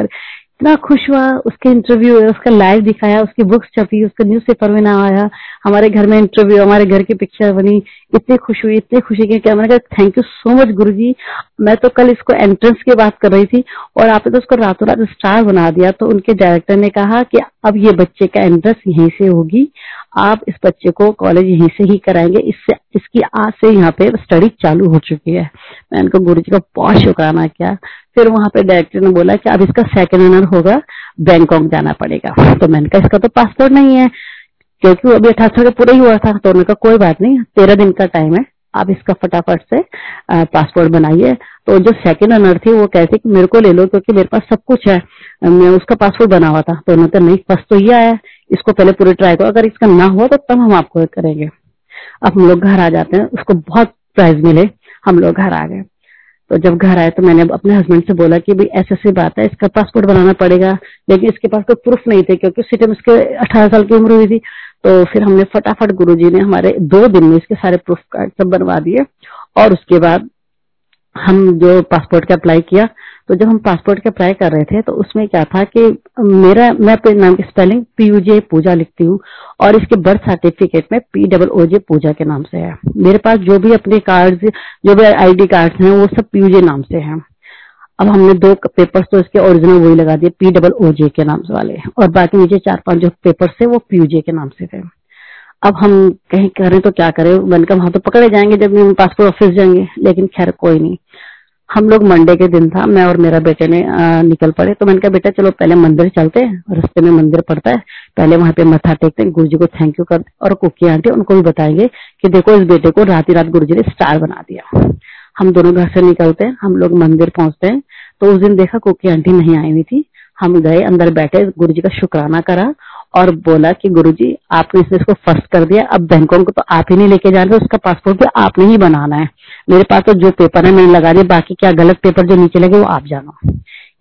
Speaker 1: इतना खुश हुआ, उसके इंटरव्यू हुए, उसका लाइव दिखाया, उसकी बुक्स छपी, उसका न्यूज़ पेपर में नाम आया, हमारे घर में इंटरव्यू हमारे घर की पिक्चर बनी, इतनी खुश हुई, इतनी खुशी की मैंने कहा थैंक यू सो मच गुरु जी मैं तो कल इसको एंट्रेंस की बात कर रही थी और आपने तो उसको रातों रात स्टार बना दिया तो उनके डायरेक्टर ने कहा कि अब ये बच्चे का एंट्रेंस यहीं से होगी, आप इस बच्चे को कॉलेज यहीं से ही कराएँगे, इससे, इसकी आज से यहाँ पे स्टडी चालू हो चुकी है। मैं उनको गुरु जी का बहुत शुक्राना किया। फिर वहाँ पे डायरेक्टर ने बोला कि अब इसका सेकंड रनर होगा बैंकॉक जाना पड़ेगा। तो मैंने कहा, इसका तो पासपोर्ट नहीं है। क्योंकि अभी अठारह का पूरा ही हुआ था तो उन्होंने कहा, कोई बात नहीं, तेरह दिन का टाइम है, आप इसका फटाफट से पासपोर्ट बनाइए। तो जो सेकंड रनर थी, वो कहती कि मेरे को ले लो, क्योंकि मेरे पास सब कुछ है। मैं उसका पासपोर्ट बना हुआ था। तो उन्होंने कहा, नहीं फ़र्स्ट तो ये आया इसको पहले पूरे ट्राई करो। अगर इसका ना हुआ तो तब हम आपको करेंगे। अब हम लोग घर आ जाते हैं। उसको बहुत प्राइज मिले। हम लोग घर आ गए। तो जब घर आए तो मैंने अपने हस्बैंड से बोला कि भाई ऐसे ऐसी बात है, इसका पासपोर्ट बनाना पड़ेगा। लेकिन इसके पास कोई प्रूफ नहीं थे क्योंकि उसी टाइम इसके अठारह साल की उम्र हुई थी। तो फिर हमने फटाफट गुरुजी ने हमारे दो दिन में इसके सारे प्रूफ कार्ड सब बनवा दिए और उसके बाद हम जो पासपोर्ट का अप्लाई किया तो जब हम पासपोर्ट के अप्लाई कर रहे थे तो उसमें क्या था कि मेरा, मैं अपने नाम की स्पेलिंग पी पीयूजे पूजा लिखती हूँ और इसके बर्थ सर्टिफिकेट में P double O J Pooja के नाम से है। मेरे पास जो भी अपने कार्ड जो भी आईडी कार्ड हैं, वो सब पीयूजे नाम से हैं। अब हमने दो पेपर्स तो इसके ओरिजिनल वही लगा दिए पी डबल ओ जे के नाम से वाले। और बाकी नीचे चार पाँच जो पेपर थे, वो पीयूजे के नाम से थे। अब हम कहीं करें तो क्या करें? बनकर वहाँ तो पकड़े जाएँगे जब हम पासपोर्ट ऑफ़िस जाएँगे, लेकिन खैर कोई नहीं। हम लोग मंडे के दिन था मैं और मेरा बेटे ने आ, निकल पड़े तो मैंने कहा बेटा चलो पहले मंदिर चलते हैं रास्ते में मंदिर पड़ता है पहले वहाँ पे मत्था टेकते हैं गुरु जी को थैंक यू करते और कुकी आंटी उनको भी बताएँगे कि देखो इस बेटे को रात ही रात गुरु जी ने स्टार बना दिया। हम दोनों घर से निकलते हैं हम लोग मंदिर पहुँचते हैं तो उस दिन देखा कुकी आंटी नहीं आई हुई थी हम गए अंदर बैठे गुरु जी का शुक्राना करा और बोला कि गुरुजी, आपने इसको फ़र्स्ट कर दिया, अब बैंकों को तो आप ही नहीं लेके जा रहे उसका पासपोर्ट भी आपने ही बनाना है। मेरे पास तो जो पेपर है, मैंने लगा दिया, बाकी क्या गलत पेपर जो नीचे लगे, वो आप जानो।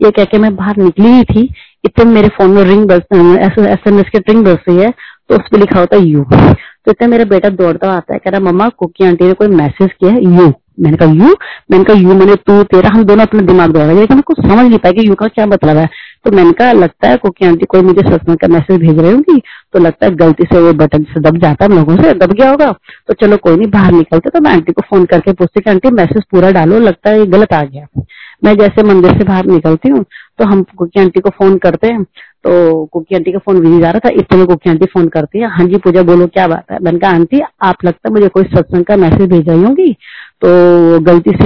Speaker 1: ये कह के मैं बाहर निकली ही थी, इतने मेरे फ़ोन में रिंग बस एस एम एस के रिंग बस रही है तो उस पर लिखा होता है, यू। तो इतने मेरा बेटा दौड़ता आता है, कह रहा, मम्मा, कुकी आंटी ने कोई मैसेज किया है, यू? मैंने कहा, यू? मैंने कहा, यू, मैंने तू, तेरा, हम दोनों अपना दिमाग दौड़ा लेकिन मैं कुछ समझ नहीं पाया कि यू का क्या मतलब है। तो मैंने कहा, लगता है कोकी आंटी कोई मुझे सत्संग का मैसेज भेज रही होगी तो लगता है गलती से वो बटन से दब जाता है लोगों से दब गया होगा। तो चलो कोई नहीं, बाहर निकलते तो मैं आंटी को फ़ोन करके पूछती कि, आंटी मैसेज पूरा डालो, लगता है ये गलत आ गया। मैं जैसे मंदिर से बाहर निकलती हूँ तो हम कुकी आंटी को फ़ोन करते हैं तो कुकी आंटी का फ़ोन बिज़ी जा रहा था इतने कुकी आंटी फ़ोन करती है हाँ जी पूजा, बोलो, क्या बात है? मैंने कहा, आंटी, आप लगता है मुझे कोई सत्संग का मैसेज भेज रही होंगी? तो गलती से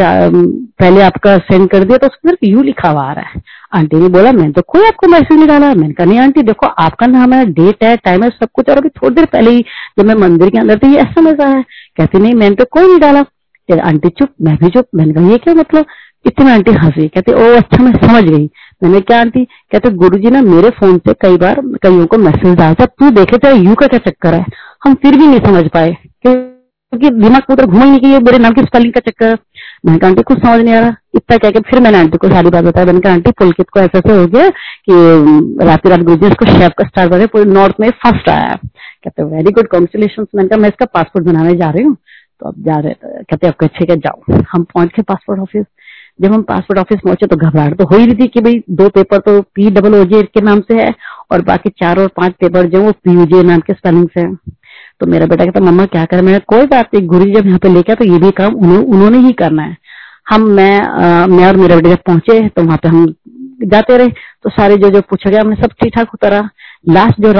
Speaker 1: पहले आपका सेंड कर दिया तो उसके अंदर यू लिखा हुआ आ रहा है। आंटी ने बोला, मैं तो कोई आपको मैसेज नहीं डाला मैंने कहा, नहीं आंटी, देखो, आपका नाम है डेट है टाइम है, सब कुछ और अभी थोड़ी देर पहले ही जब मैं मंदिर के अंदर थी, ऐसा मज़ा है कहती, नहीं, मैंने तो कोई नहीं डाला। आंटी, चुप, मैं भी चुप। मैंने कहा, ये क्या मतलब? इतनी आंटी हँसी। कहते, ओ अच्छा मैं समझ गई। मैंने क्या आंटी? कहते गुरु जी ना, मेरे फ़ोन से कई बार कईयों को मैसेज डालता तू देखे तेरा यू का क्या चक्कर है? हम फिर भी नहीं समझ पाए। क्योंकि दिमाग को उधर घुमा ही नहीं कि ये मेरे नाम की स्पेलिंग का चक्कर। मैंने कहा, आंटी, कुछ समझ नहीं आ रहा। इतना क्या फिर मैंने आंटी को सारी बात बताया। मैंने कहा, आंटी, पुलकित को ऐसा ऐसा हो गया कि रात रात गुरु जी इसको शेफ का स्टार बने, पूरे नॉर्थ में फ़र्स्ट आया कहते वेरी गुड कॉन्ग्रेचुलेशन मैंने कहा, मैं इसका पासपोर्ट बनाने जा रही हूँ। तो अब जा रहे कहते आपको अच्छे क्या जाओ। हम पहुँच गए पासपोर्ट ऑफ़िस जब हम पासपोर्ट ऑफ़िस पहुँचे तो घबराहट तो हो ही रही थी कि भाई, दो पेपर तो पी डबल ओजे के नाम से है और बाकी चार और पाँच पेपर जो वो पीयूजे नाम के स्पेलिंग से है। तो मेरा बेटा कहता मम्मा क्या करे? मैंने कोई बात नहीं गुरु जब यहाँ पे लेके तो ये भी काम उन्होंने ही करना है। हम मैं आ, मैं और मेरा बेटा जब पहुँचे तो वहाँ पे हम जाते रहे तो सारे जो जो पूछा गया हमने सब ठीक ठाक होता रहा। लास्ट जो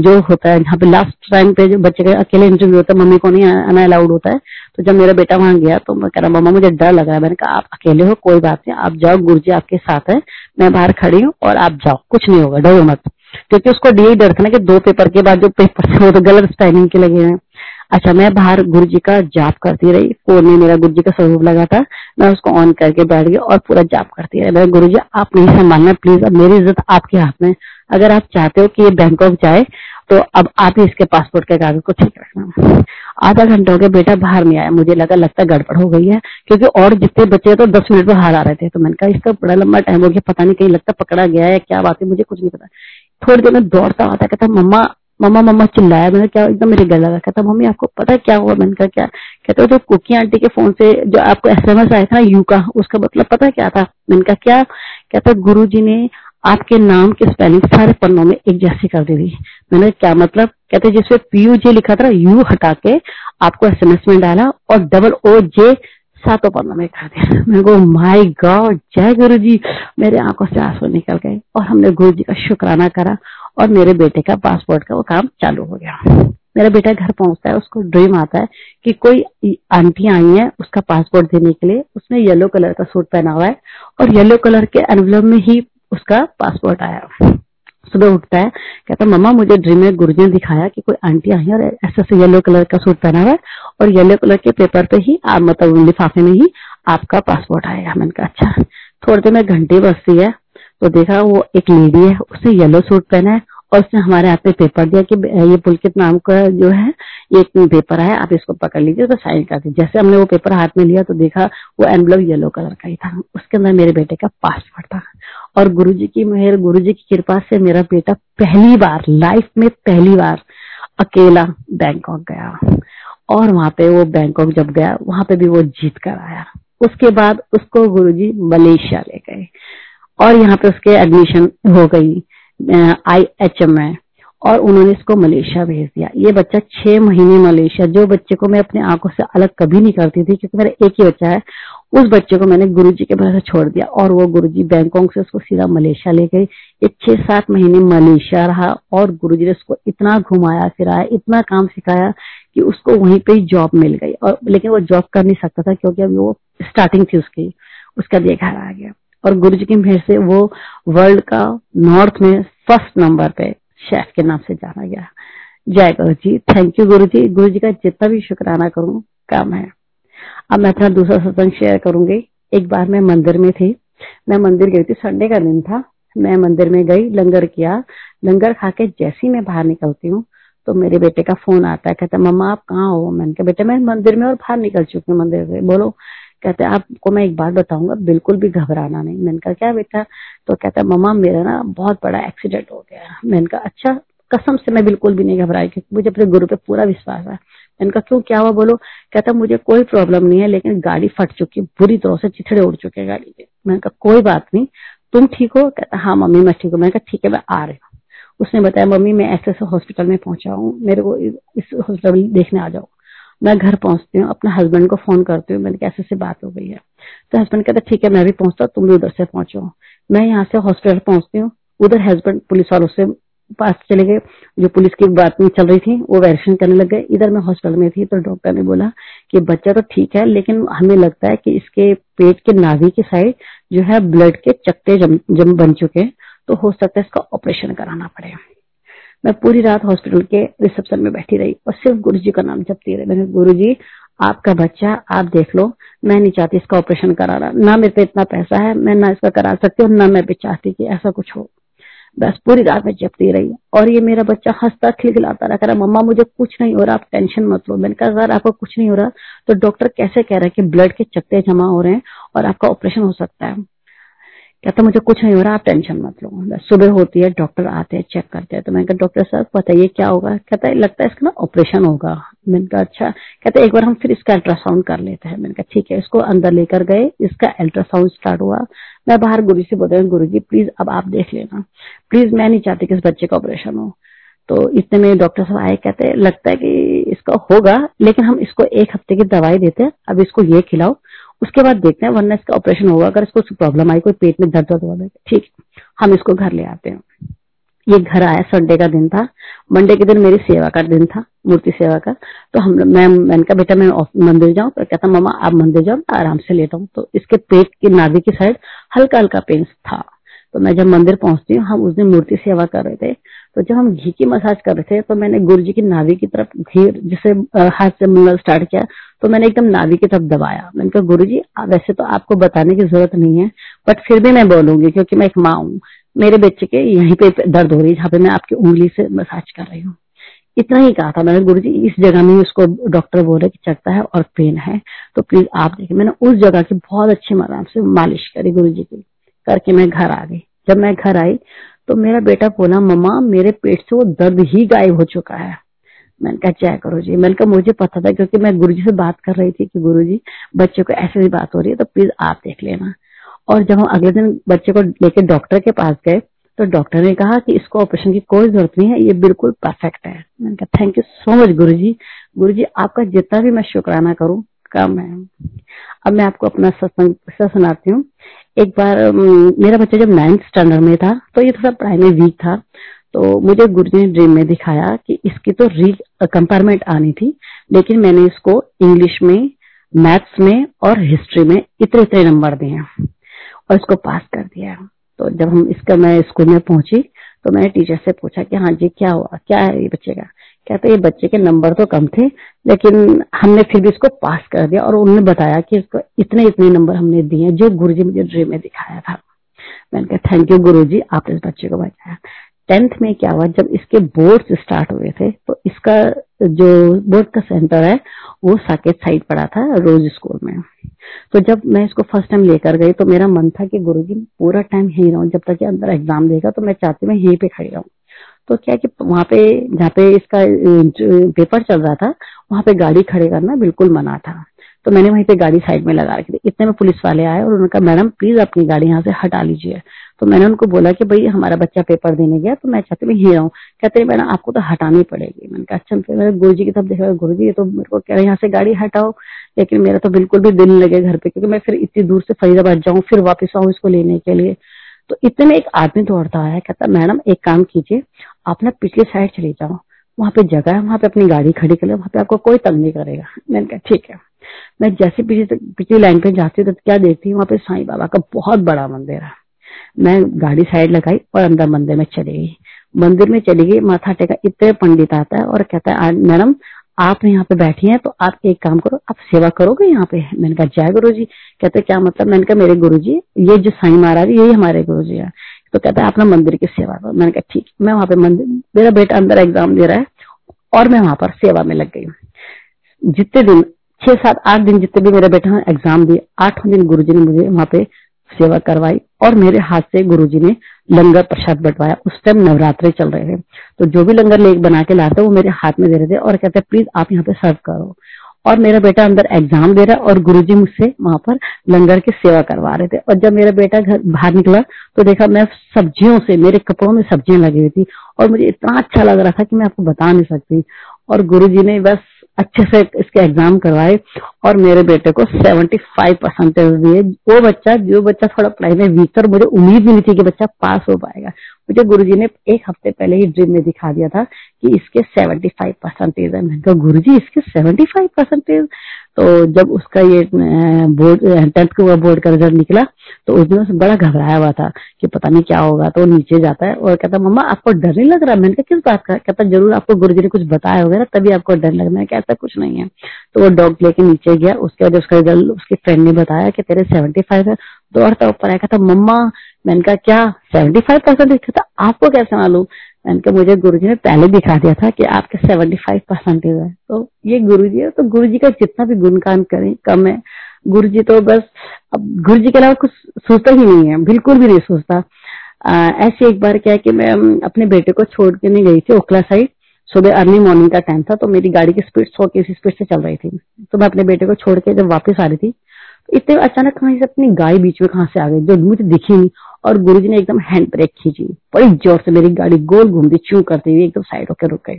Speaker 1: जो होता है जहाँ पे लास्ट टाइम पे जो बच्चे का अकेले इंटरव्यू होता है मम्मी को नहीं आना अलाउड होता है। तो जब मेरा बेटा वहाँ गया तो मैं कह रहा मम्मा मुझे डर लग रहा है। मैंने कहा आप अकेले हो कोई बात नहीं आप जाओ गुरु जी आपके साथ है मैं बाहर खड़ी हूँ और आप जाओ कुछ नहीं होगा डरो मत। क्योंकि उसको यही डर था ना कि दो पेपर के बाद जो पेपर थे वो तो गलत स्पेलिंग के लगे हैं। अच्छा मैं बाहर गुरु जी का जाप करती रही, फ़ोन में मेरा गुरु जी का स्वरूप लगा था। मैं उसको ऑन करके बैठ गई और पूरा जाप करती रही। गुरु जी आप नहीं संभालना प्लीज़ अब मेरी इज़्ज़त आपके हाथ में अगर आप चाहते हो कि ये बैंकॉक जाए तो अब आप ही इसके पासपोर्ट के कागज़ को ठीक रखना। आधा घंटा हो गया, बेटा बाहर नहीं आया। मुझे लगा, लगता गड़बड़ हो गई है, क्योंकि और जितने बच्चे तो दस मिनट में बाहर आ रहे थे। तो मैंने कहा, इसका बड़ा लंबा टाइम हो गया, पता नहीं कहीं लगता पकड़ा गया है क्या बात है, मुझे कुछ नहीं पता। थोड़ी देर में दौड़ता आता कहता मम्मा मम्मा मम्मा, चिल्लाया मैंने, क्या एकदम मेरे गला रखा था मम्मी, आपको पता है क्या हुआ? मैंने कहा, क्या? कहते जो कुकी आंटी के फ़ोन से जो आपको एसएमएस आया था ना यू का, उसका मतलब पता क्या था? मैंने कहा, क्या? कहता गुरु जी ने आपके नाम की स्पेलिंग सारे पन्नों में एक जैसी कर दी थी मैंने क्या मतलब? कहते जिसपे पीयू जे लिखा था, यू हटा के आपको एस एम एस में डाला और डबल ओ जे सातों पन्नों में कर दिया। मैं को माय गॉड जय गुरु जी मेरे आँखों से आँसू निकल गए और हमने गुरु जी का शुक्राना करा और मेरे बेटे का पासपोर्ट का वो काम चालू हो गया। मेरा बेटा घर पहुँचता है, उसको ड्रीम आता है कि कोई आंटी आई है उसका पासपोर्ट देने के लिए। उसने येलो कलर का सूट पहना हुआ है और येलो कलर के एनवलप में ही उसका पासपोर्ट आया। सुबह उठता है, कहता, मम्मा, मुझे ड्रीम में गुरुजी ने दिखाया कि कोई आंटी आई और ऐसे से येलो कलर का सूट पहना हुआ है और येलो कलर के पेपर पे ही आप मतलब लिफाफे में ही आपका पासपोर्ट आएगा. मैंने कहा अच्छा थोड़ी देर में घंटी बजती है। तो देखा, वो एक लेडी है, उसने येलो सूट पहना है और उसने हमारे हाथ में पेपर दिया कि, ये पुलकित नाम का जो है, ये एक पेपर है आप इसको पकड़ लीजिए तो साइन कर दीजिए। जैसे हमने वो पेपर हाथ में लिया तो देखा, वो एनवलप येलो कलर का ही था। उसके अंदर मेरे बेटे का पासपोर्ट था। और गुरु जी की मेहर गुरु जी की कृपा से मेरा बेटा पहली बार लाइफ में पहली बार अकेला बैंकॉक गया। और वहाँ पे वो बैंकॉक जब गया, वहाँ पे भी वो जीत कर आया। उसके बाद उसको गुरुजी मलेशिया ले गए। और यहाँ पे उसके एडमिशन हो गई आई एच एम में और उन्होंने इसको मलेशिया भेज दिया। ये बच्चा छह महीने मलेशिया, जो बच्चे को मैं अपने आँखों से अलग कभी नहीं करती थी, क्योंकि मेरा एक ही बच्चा है उस बच्चे को मैंने गुरुजी के भरोसे छोड़ दिया और वो गुरुजी बैंकॉक से उसको सीधा मलेशिया ले गई ये छह सात महीने मलेशिया रहा और गुरुजी ने उसको इतना घुमाया, फिराया, इतना काम सिखाया कि उसको वहीं पे ही जॉब मिल गई। और लेकिन वो जॉब कर नहीं सकता था क्योंकि अभी वो स्टार्टिंग थी उसकी। उसका लिए घर आ गया। और गुरु जी की मेहर से वो वर्ल्ड का नॉर्थ में फ़र्स्ट नंबर पे शेफ के नाम से जाना गया। जय गुरु जी थैंक यू गुरु जी गुरु जी का जितना भी शुक्राना करूँ, कम है। अब मैं अपना दूसरा सत्संग शेयर करूँगी। एक बार मैं मंदिर में थी। मैं मंदिर गई थी संडे का दिन था। मैं मंदिर में गई, लंगर किया। लंगर खा के जैसी मैं बाहर निकलती हूँ तो मेरे बेटे का फ़ोन आता है, कहता मम्मा, आप कहाँ हो? मैंने कहा, बेटा, मैं मंदिर में और बाहर निकल चुकी हूँ मंदिर से। बोलो। कहते आपको मैं एक बात बताऊँगा, बिल्कुल भी घबराना नहीं। मैंने कहा, क्या बेटा? तो कहता मम्मा, मेरा ना बहुत बड़ा एक्सीडेंट हो गया मैंने कहा अच्छा कसम से मैं बिल्कुल भी नहीं घबराई, क्योंकि मुझे अपने गुरु पे पूरा विश्वास है। मैंने कहा क्यों क्या हुआ बोलो? कहता, मुझे कोई प्रॉब्लम नहीं है, लेकिन गाड़ी फट चुकी है बुरी तरह से चिथड़े उड़ चुके हैं गाड़ी के। मैंने कहा, कोई बात नहीं, तुम ठीक हो? कहता हाँ मम्मी, मैं ठीक हूँ। मैंने कहा, ठीक है, मैं आ रही हूँ। उसने बताया, मम्मी, मैं ऐसे ऐसे हॉस्पिटल में पहुँचा हूँ, मेरे को इस हॉस्पिटल देखने आ जाओ। मैं घर पहुँचती हूँ, अपने हस्बैंड को फ़ोन करती हूँ, मैंने कैसे से बात हो गई है। तो हस्बैंड कहता, ठीक है, मैं भी पहुँचता हूँ, तुम भी उधर से पहुंचो। मैं यहाँ से हॉस्पिटल पहुँचती हूँ, उधर हस्बैंड पुलिस वालों से पास चले गए। जो पुलिस की बात में चल रही थी वो वेरिफिकेशन करने लग गए। इधर मैं हॉस्पिटल में थी तो डॉक्टर ने बोला कि बच्चा तो ठीक है लेकिन हमें लगता है कि इसके पेट के नाभि के साइड जो है ब्लड के चक्के जम, जम बन चुके हैं। तो हो सकता है इसका ऑपरेशन कराना पड़े। मैं पूरी रात हॉस्पिटल के रिसेप्शन में बैठी रही और सिर्फ़ गुरु जी का नाम जपती रही। मैंने गुरु जी आपका बच्चा आप देख लो। मैं नहीं चाहती इसका ऑपरेशन कराना। ना मेरे पे इतना पैसा है मैं ना इसका करा सकती हूँ ना मैं चाहती कि ऐसा कुछ हो। बस पूरी रात में जपती रही। और ये मेरा बच्चा हंसता खिलखिलाता रहा, कह रहा, मम्मा, मुझे कुछ नहीं हो रहा, आप टेंशन मत लो। मैंने कहा, अगर आपको कुछ नहीं हो रहा तो डॉक्टर कैसे कह रहा है कि ब्लड के चक्के जमा हो रहे हैं और आपका ऑपरेशन हो सकता है? कहता मुझे कुछ नहीं हो रहा, आप टेंशन मत लो। सुबह होती है, डॉक्टर आते हैं, चेक करते हैं। तो मैंने कहा, डॉक्टर साहब, बताइए क्या होगा? कहता है, लगता है इसका ना ऑपरेशन होगा। मैंने कहा अच्छा। कहते एक बार हम फिर इसका अल्ट्रासाउंड कर लेते हैं। मैंने कहा, ठीक है, इसको अंदर लेकर गए, इसका अल्ट्रासाउंड स्टार्ट हुआ। मैं बाहर गुरु से बोल रही गुरु जी, प्लीज़ अब आप देख लेना। प्लीज़ मैं नहीं चाहती कि इस बच्चे का ऑपरेशन हो। तो इतने में डॉक्टर साहब आए, कहते लगता है कि इसका होगा, लेकिन हम इसको एक हफ़्ते की दवाई देते हैं। अब इसको ये खिलाओ। उसके बाद देखते हैं, वरना इसका ऑपरेशन होगा। अगर इसको प्रॉब्लम आई, कोई पेट में दर्द दर्द ठीक। हम इसको घर ले आते हैं। ये घर आया संडे का दिन था। मंडे के दिन मेरी सेवा का दिन था, मूर्ति सेवा का। तो हम मैं, मैंने कहा, बेटा, मैं मंदिर जाऊँ? तो कहता मामा आप मंदिर जाओ आराम से लेता हूँ। तो इसके पेट की नाभि की साइड हल्का हल्का पेन था। तो मैं जब मंदिर पहुँचती हूँ, हम उस दिन मूर्ति सेवा कर रहे थे। तो जब हम घी की मसाज कर रहे थे तो मैंने गुरु जी की नाभि की तरफ़ घी जिसे हाथ से मंगल स्टार्ट किया तो मैंने एकदम नाभि की तरफ़ दबाया। मैंने कहा गुरु जी वैसे तो आपको बताने की ज़रूरत नहीं है बट फिर भी मैं बोलूँगी, क्योंकि मैं एक माँ हूँ। मेरे बच्चे के यहीं पे दर्द हो रही है, जहाँ पे मैं आपकी उंगली से मसाज कर रही हूँ। इतना ही कहा था मैंने गुरु जी इस जगह में उसको डॉक्टर बोल रहे कि चढ़ता है और पेन है। तो प्लीज़ आप देखिए। मैंने उस जगह की बहुत अच्छी आराम से मालिश करी गुरु जी की, करके मैं घर आ गई। जब मैं घर आई तो मेरा बेटा बोला, मम्मा, मेरे पेट से वो दर्द ही गायब हो चुका है। मैंने कहा जय करो जी। मैंने कहा, मुझे पता था क्योंकि मैं गुरु जी से बात कर रही थी कि गुरु जी बच्चे को ऐसी बात हो रही है तो प्लीज़ आप देख लेना। और जब हम अगले दिन बच्चे को लेकर डॉक्टर के पास गए तो डॉक्टर ने कहा कि इसको ऑपरेशन की कोई ज़रूरत नहीं है, ये बिल्कुल परफेक्ट है। मैंने कहा, थैंक यू सो मच गुरु जी गुरु जी आपका जितना भी मैं शुक्राना करूँ, कम है। अब मैं आपको अपना सत्संग सुनाती हूँ। एक बार मेरा बच्चा जब नाइन्थ स्टैंडर्ड में था तो ये थोड़ा में वीक था। तो मुझे गुरु ने ड्रीम में दिखाया कि इसकी तो री कंपार्टमेंट आनी थी, लेकिन मैंने इसको इंग्लिश में मैथ्स में और हिस्ट्री में इतने इतने नंबर दिए और इसको पास कर दिया तो जब हम इसका, मैं स्कूल में पहुँची तो मैंने टीचर से पूछा कि हाँ जी, क्या हुआ? क्या है ये बच्चे का? कहते ये बच्चे के नंबर तो कम थे, लेकिन हमने फिर भी इसको पास कर दिया और उन्होंने बताया कि इसको इतने इतने नंबर हमने दिए जो गुरु जी मुझे ड्रीम में दिखाया था। मैंने कहा थैंक यू गुरु जी आपने इस बच्चे को बचाया। टेंथ में क्या हुआ, जब इसके बोर्ड स्टार्ट हुए थे तो इसका जो बोर्ड का सेंटर है, वो साकेत साइड पड़ा था रोज स्कूल में। तो जब मैं इसको फ़र्स्ट टाइम लेकर गई तो मेरा मन था कि गुरु जी पूरा टाइम यही रहूँ, जब तक ये अंदर एग्ज़ाम देगा तो मैं चाहती मैं यहीं पे खड़ी रहूँ। तो क्या कि वहाँ पे, जहाँ पे इसका पेपर चल रहा था, वहाँ पे गाड़ी खड़े करना बिल्कुल मना था। तो मैंने वहीं पे गाड़ी साइड में लगा रखी थी। इतने में पुलिस वाले आए और उन्होंने कहा, मैडम प्लीज़ अपनी गाड़ी यहाँ से हटा लीजिए। तो मैंने उनको बोला कि, भाई, हमारा बच्चा पेपर देने गया तो मैं चाहती ही रहूँ। कहते मैडम, आपको तो हटानी पड़ेगी। मैंने कहा अच्छा फिर गुरु जी की तरफ़ देखा गुरु जी तो मेरे को कह रहे यहाँ से गाड़ी हटाओ। लेकिन मेरा तो बिल्कुल भी दिल लगे घर पे, क्योंकि मैं फिर इतनी दूर से फरीदाबाद जाऊँ, फिर वापस आऊँ इसको लेने के लिए। तो इतने में एक आदमी दौड़ता है, कहता मैडम, एक काम कीजिए, आप ना पिछली साइड चले जाओ, वहाँ पे जगह है, वहाँ पे अपनी गाड़ी खड़ी कर लो, वहाँ पे आपको कोई तंग नहीं करेगा। मैंने कहा, ठीक है। मैं जैसे पीछे पिछली लाइन पे जाती हूँ तो क्या देखती हूँ वहाँ पे साईं बाबा का बहुत बड़ा मंदिर है। मैं गाड़ी साइड लगाई और अंदर मंदिर में चली गई। मंदिर में चली गई, माथा टेका, इतने पंडित आता है और कहता है मैडम आप यहाँ पे बैठी हैं तो आप एक काम करो, आप सेवा करोगे यहाँ पे? मैंने कहा, जय गुरु जी कहते, क्या मतलब? मैंने कहा, मेरे गुरु जी ये जो साई महाराज, यही हमारे गुरु जी है। तो कहता है, अपना मंदिर की सेवा करो। मैंने कहा, ठीक, मैं वहाँ पे मंदिर मेरा बेटा अंदर एग्ज़ाम दे रहा है और मैं वहाँ पर सेवा में लग गई जितने दिन, छह सात, आठ दिन जितने भी मेरे बेटा एग्ज़ाम दिए आठों दिन गुरु जी ने मुझे वहाँ पे सेवा करवाई और मेरे हाथ से गुरुजी ने लंगर प्रसाद बंटवाया। उस टाइम नवरात्रे चल रहे थे। तो जो भी लंगर लेक बना के लाते वो मेरे हाथ में दे रहे थे और कहते प्लीज़ आप यहाँ पे सर्व करो। और मेरा बेटा अंदर एग्ज़ाम दे रहा और गुरुजी मुझसे वहाँ पर लंगर की सेवा करवा रहे थे। और जब मेरा बेटा घर बाहर निकला तो देखा मैं सब्जियों से, मेरे कपड़ों में सब्ज़ियाँ लगी हुई थी और मुझे इतना अच्छा लग रहा था कि मैं आपको बता नहीं सकती। और गुरुजी ने बस अच्छे से इसके एग्ज़ाम करवाए और मेरे बेटे को 75 परसेंटेज दिए। वो बच्चा, जो बच्चा थोड़ा पढ़ाई में वीकर मुझे उम्मीद भी नहीं थी कि बच्चा पास हो पाएगा। मुझे गुरुजी ने एक हफ़्ते पहले ही ड्रीम में दिखा दिया था कि इसके 75 परसेंटेज है। मैंने कहा, गुरुजी, इसके 75 परसेंटेज तो जब उसका ये बोर्ड टेंथ का बोर्ड का रिज़ल्ट निकला तो उस दिन बड़ा घबराया हुआ था कि पता नहीं क्या होगा। तो नीचे जाता है और कहता मम्मा, आपको डर नहीं लग रहा? मैंने कहा, किस बात का? कहता ज़रूर, आपको गुरु जी ने कुछ बताया होगा ना, तभी आपको डर लगना है। क्या ऐसा कुछ नहीं है। तो वो डॉग लेके नीचे गया। उसके बाद उसका रिज़ल्ट उसके फ्रेंड ने बताया कि तेरे सेवेंटी फाइव है। दौड़ता ऊपर आया, कहता, मम्मा, मैंने कहा, क्या सेवेंटी फाइव परसेंट कहता आपको कैसे मालूम? मैंने कहा, मुझे गुरु जी ने पहले दिखा दिया था कि आपके सेवेंटी फाइव परसेंटेज है। तो ये गुरु जी है तो गुरु जी का जितना भी गुणगान करें, कम है। गुरु जी तो बस, अब गुरु जी के अलावा कुछ सोचता ही नहीं है, बिल्कुल भी नहीं सोचता। ऐसे एक बार क्या है कि मैं अपने बेटे को छोड़ के नहीं गई थी ओखला साइड, सुबह अर्ली मॉर्निंग का टाइम था तो मेरी गाड़ी की स्पीड सौ की स्पीड से चल रही थी। तो मैं अपने बेटे को छोड़ के जब वापस आ रही थी इतने अचानक कहीं से अपनी गाय बीच में कहाँ से आ गई? जो मुझे दिखी नहीं, और गुरुजी ने एकदम हैंड ब्रेक खींची। बड़ी ज़ोर से मेरी गाड़ी गोल घूमती, चू करती हुई एकदम साइड होकर रुक गई।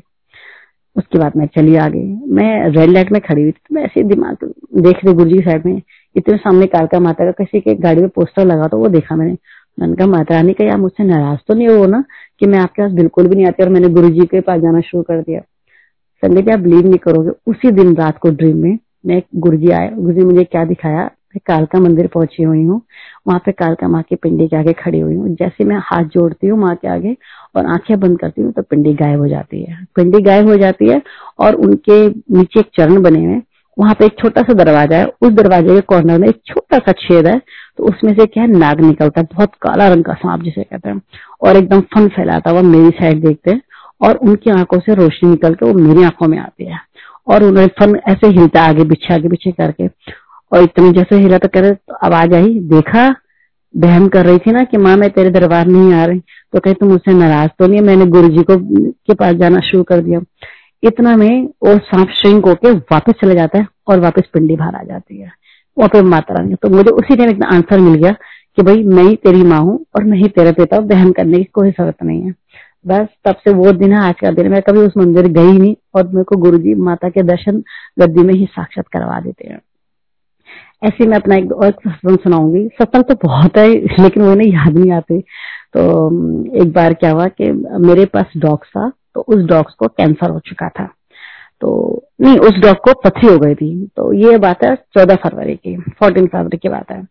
Speaker 1: उसके बाद मैं चली आ गई। मैं रेड लाइट में खड़ी हुई थी तो मैं ऐसे दिमाग देख रही गुरु जी साइड में। इतने सामने कालका माता का, किसी के गाड़ी में पोस्टर लगा तो वो देखा मैंने। मैंने कहा, माता रानी का आप मुझसे नाराज़ तो नहीं हो ना कि मैं आपके पास बिल्कुल भी नहीं आती और मैंने गुरु जी के पास जाना शुरू कर दिया? जी आप बिलीव नहीं करोगे, उसी दिन रात को ड्रीम में मैं गुरु जी आए गुरु जी मुझे क्या दिखाया? मैं कालका मंदिर पहुँची हुई हूँ। वहाँ पे कालका माँ के पिंडी के आगे खड़ी हुई हूँ। जैसे मैं हाथ जोड़ती हूँ माँ के आगे और आँखें बंद करती हूँ तो पिंडी गायब हो जाती है। पिंडी गायब हो जाती है और उनके नीचे एक चरण बने हुए वहाँ पे एक छोटा सा दरवाज़ा है। उस दरवाजे के कॉर्नर में एक छोटा सा छेद है। तो उसमें से क्या है, नाग निकलता है। बहुत काला रंग का सांप जिसे कहते हैं। और एकदम फन फैलाता हुआ मेरी साइड देखते हैं और उनकी आँखों से रोशनी निकल के वो मेरी आँखों में आती है। और उन्होंने फन ऐसे हिलता आगे पीछे आगे पीछे करके। और इतनी जैसे हिला तो कह रहे तो आवाज़ आई, देखा? बहन कर रही थी ना कि माँ, मैं तेरे दरबार नहीं आ रही। तो कहे, तुम उससे नाराज़ तो नहीं मैंने गुरु जी को, के पास जाना शुरू कर दिया। इतना में वो सांप श्रिंक होके वापस चले जाता है और वापस पिंडी बाहर आ जाती है। वहाँ पर माता रानी तो मुझे उसी टाइम एक आंसर मिल गया कि भाई, मैं ही तेरी माँ हूँ और मैं ही तेरा पिता हूँ बहन करने की कोई ज़रूरत नहीं है। बस तब से वो दिन है, आज का दिन मैं कभी उस मंदिर गई नहीं और मेरे को गुरु जी माता के दर्शन गद्दी में ही साक्षात करवा देते हैं। ऐसे में अपना एक और सत्संग सुनाऊँगी। सत्संग तो बहुत है, लेकिन वो नहीं, याद नहीं आते। तो एक बार क्या हुआ कि मेरे पास डॉग्स था तो उस डॉग्स को कैंसर हो चुका था। तो नहीं, उस डॉग को पथरी हो गई थी। तो ये बात है, चौदह फरवरी की, फोर्टीन फरवरी की बात है।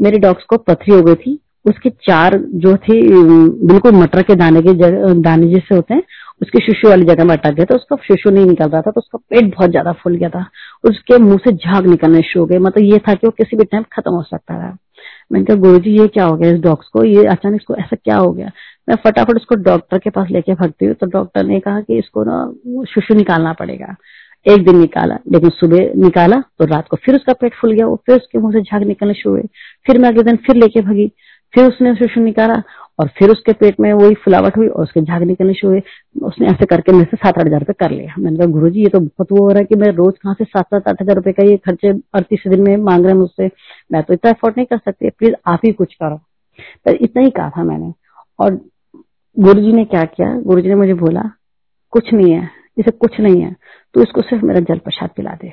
Speaker 1: मेरे डॉग्स को पथरी हो गई थी उसके चार जो थे बिल्कुल मटर के दाने के दाने जैसे होते हैं, उसके शिशु वाली जगह में अटक गया था, उसका शिशु नहीं निकल रहा था तो उसका पेट बहुत ज़्यादा फूल गया था, उसके मुँह से झाग निकलने शुरू हो गए मतलब ये था कि वो किसी भी टाइम खत्म हो सकता था। मैंने कहा गुरु जी ये क्या हो गया इस डॉग्स को? ये अचानक इसको ऐसा क्या हो गया? मैं फटाफट उसको डॉक्टर के पास लेके भगती हूँ तो डॉक्टर ने कहा कि इसको ना शिशु निकालना पड़ेगा। एक दिन निकाला, लेकिन सुबह निकाला तो रात को फिर उसका पेट फूल गया, वो फिर उसके मुँह से झाग निकलने शुरू हुए। फिर मैं अगले दिन फिर लेके भगी। फिर उसने शिशु निकाला और फिर उसके पेट में वही फुलावट हुई और उसके झाग निकलने शुरू हुए। उसने ऐसे करके मेरे से सात आठ हज़ार रुपए कर लिया। मैंने कहा गुरु जी ये तो बहुत वो हो रहा है कि मैं रोज कहाँ से सात सात आठ हज़ार रुपए का ये खर्चे अड़तीस दिन में मांग रहे हैं मुझसे। मैं तो इतना अफोर्ड नहीं कर सकती प्लीज़ आप ही कुछ करो। पर इतना ही कहा था मैंने। और गुरु जी ने क्या किया? गुरु जी ने मुझे बोला, कुछ नहीं है। इसे कुछ नहीं है। तो इसको सिर्फ़ मेरा जल प्रसाद पिला दे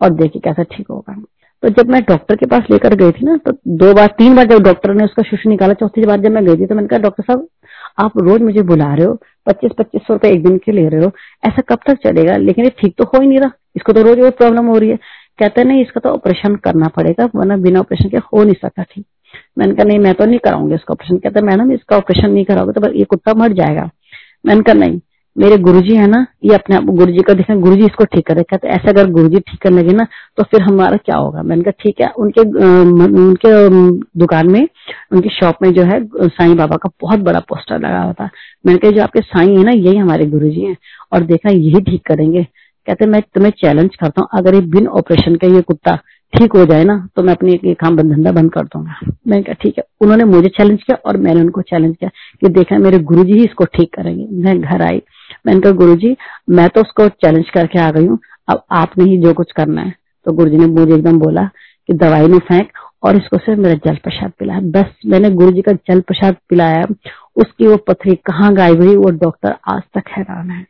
Speaker 1: और देखिए कैसा ठीक होगा। तो जब मैं डॉक्टर के पास लेकर गई थी ना तो दो बार, तीन बार जब डॉक्टर ने उसका शिशु निकाला, चौथी बार जब मैं गई थी तो मैंने कहा, डॉक्टर साहब, आप रोज मुझे बुला रहे हो पच्चीस पच्चीस सौ रुपए एक दिन के ले रहे हो, ऐसा कब तक चलेगा? लेकिन ये ठीक तो हो ही नहीं रहा, इसको तो रोज रोज प्रॉब्लम हो रही है। कहते हैं, नहीं, इसका तो ऑपरेशन करना पड़ेगा, वरना बिना ऑपरेशन के हो नहीं सकता, ठीक। मैंने कहा, नहीं, मैं तो नहीं कराऊँगी इसका ऑपरेशन कहते मैडम, इसका ऑपरेशन नहीं कराओगे तो ये कुत्ता मर जाएगा। मैंने कहा, नहीं मेरे गुरुजी है ना, ये अपने आप गुरुजी का देखें गुरुजी इसको ठीक करे कहते ऐसे अगर गुरुजी ठीक करने लगे ना तो फिर हमारा क्या होगा? मैंने कहा, ठीक है, उनके उनके दुकान में, उनकी शॉप में जो है साईं बाबा का बहुत बड़ा पोस्टर लगा हुआ था। मैंने कहा जो आपके साईं है ना, यही हमारे गुरुजी हैं, और देखा यही ठीक करेंगे। कहते मैं तुम्हें चैलेंज करता हूँ, अगर ये बिन ऑपरेशन का ये कुत्ता ठीक हो जाए ना तो मैं अपनी एक काम धंधा बंद कर दूँगा। मैंने कहा, ठीक है। उन्होंने मुझे चैलेंज किया और मैंने उनको चैलेंज किया कि देखा मेरे गुरुजी ही इसको ठीक करेंगे। मैं घर आई मैंने कहा गुरु जी मैं तो उसको चैलेंज करके आ गई हूँ। अब आपने ही जो कुछ करना है। तो गुरु जी ने मुझे एकदम बोला कि दवाई में फेंक और इसको सिर्फ़ मेरा जल प्रसाद पिलाया। बस मैंने गुरु जी का जल प्रसाद पिलाया। उसकी वो पथरी कहाँ गायब हुई वो डॉक्टर आज तक हैरान है।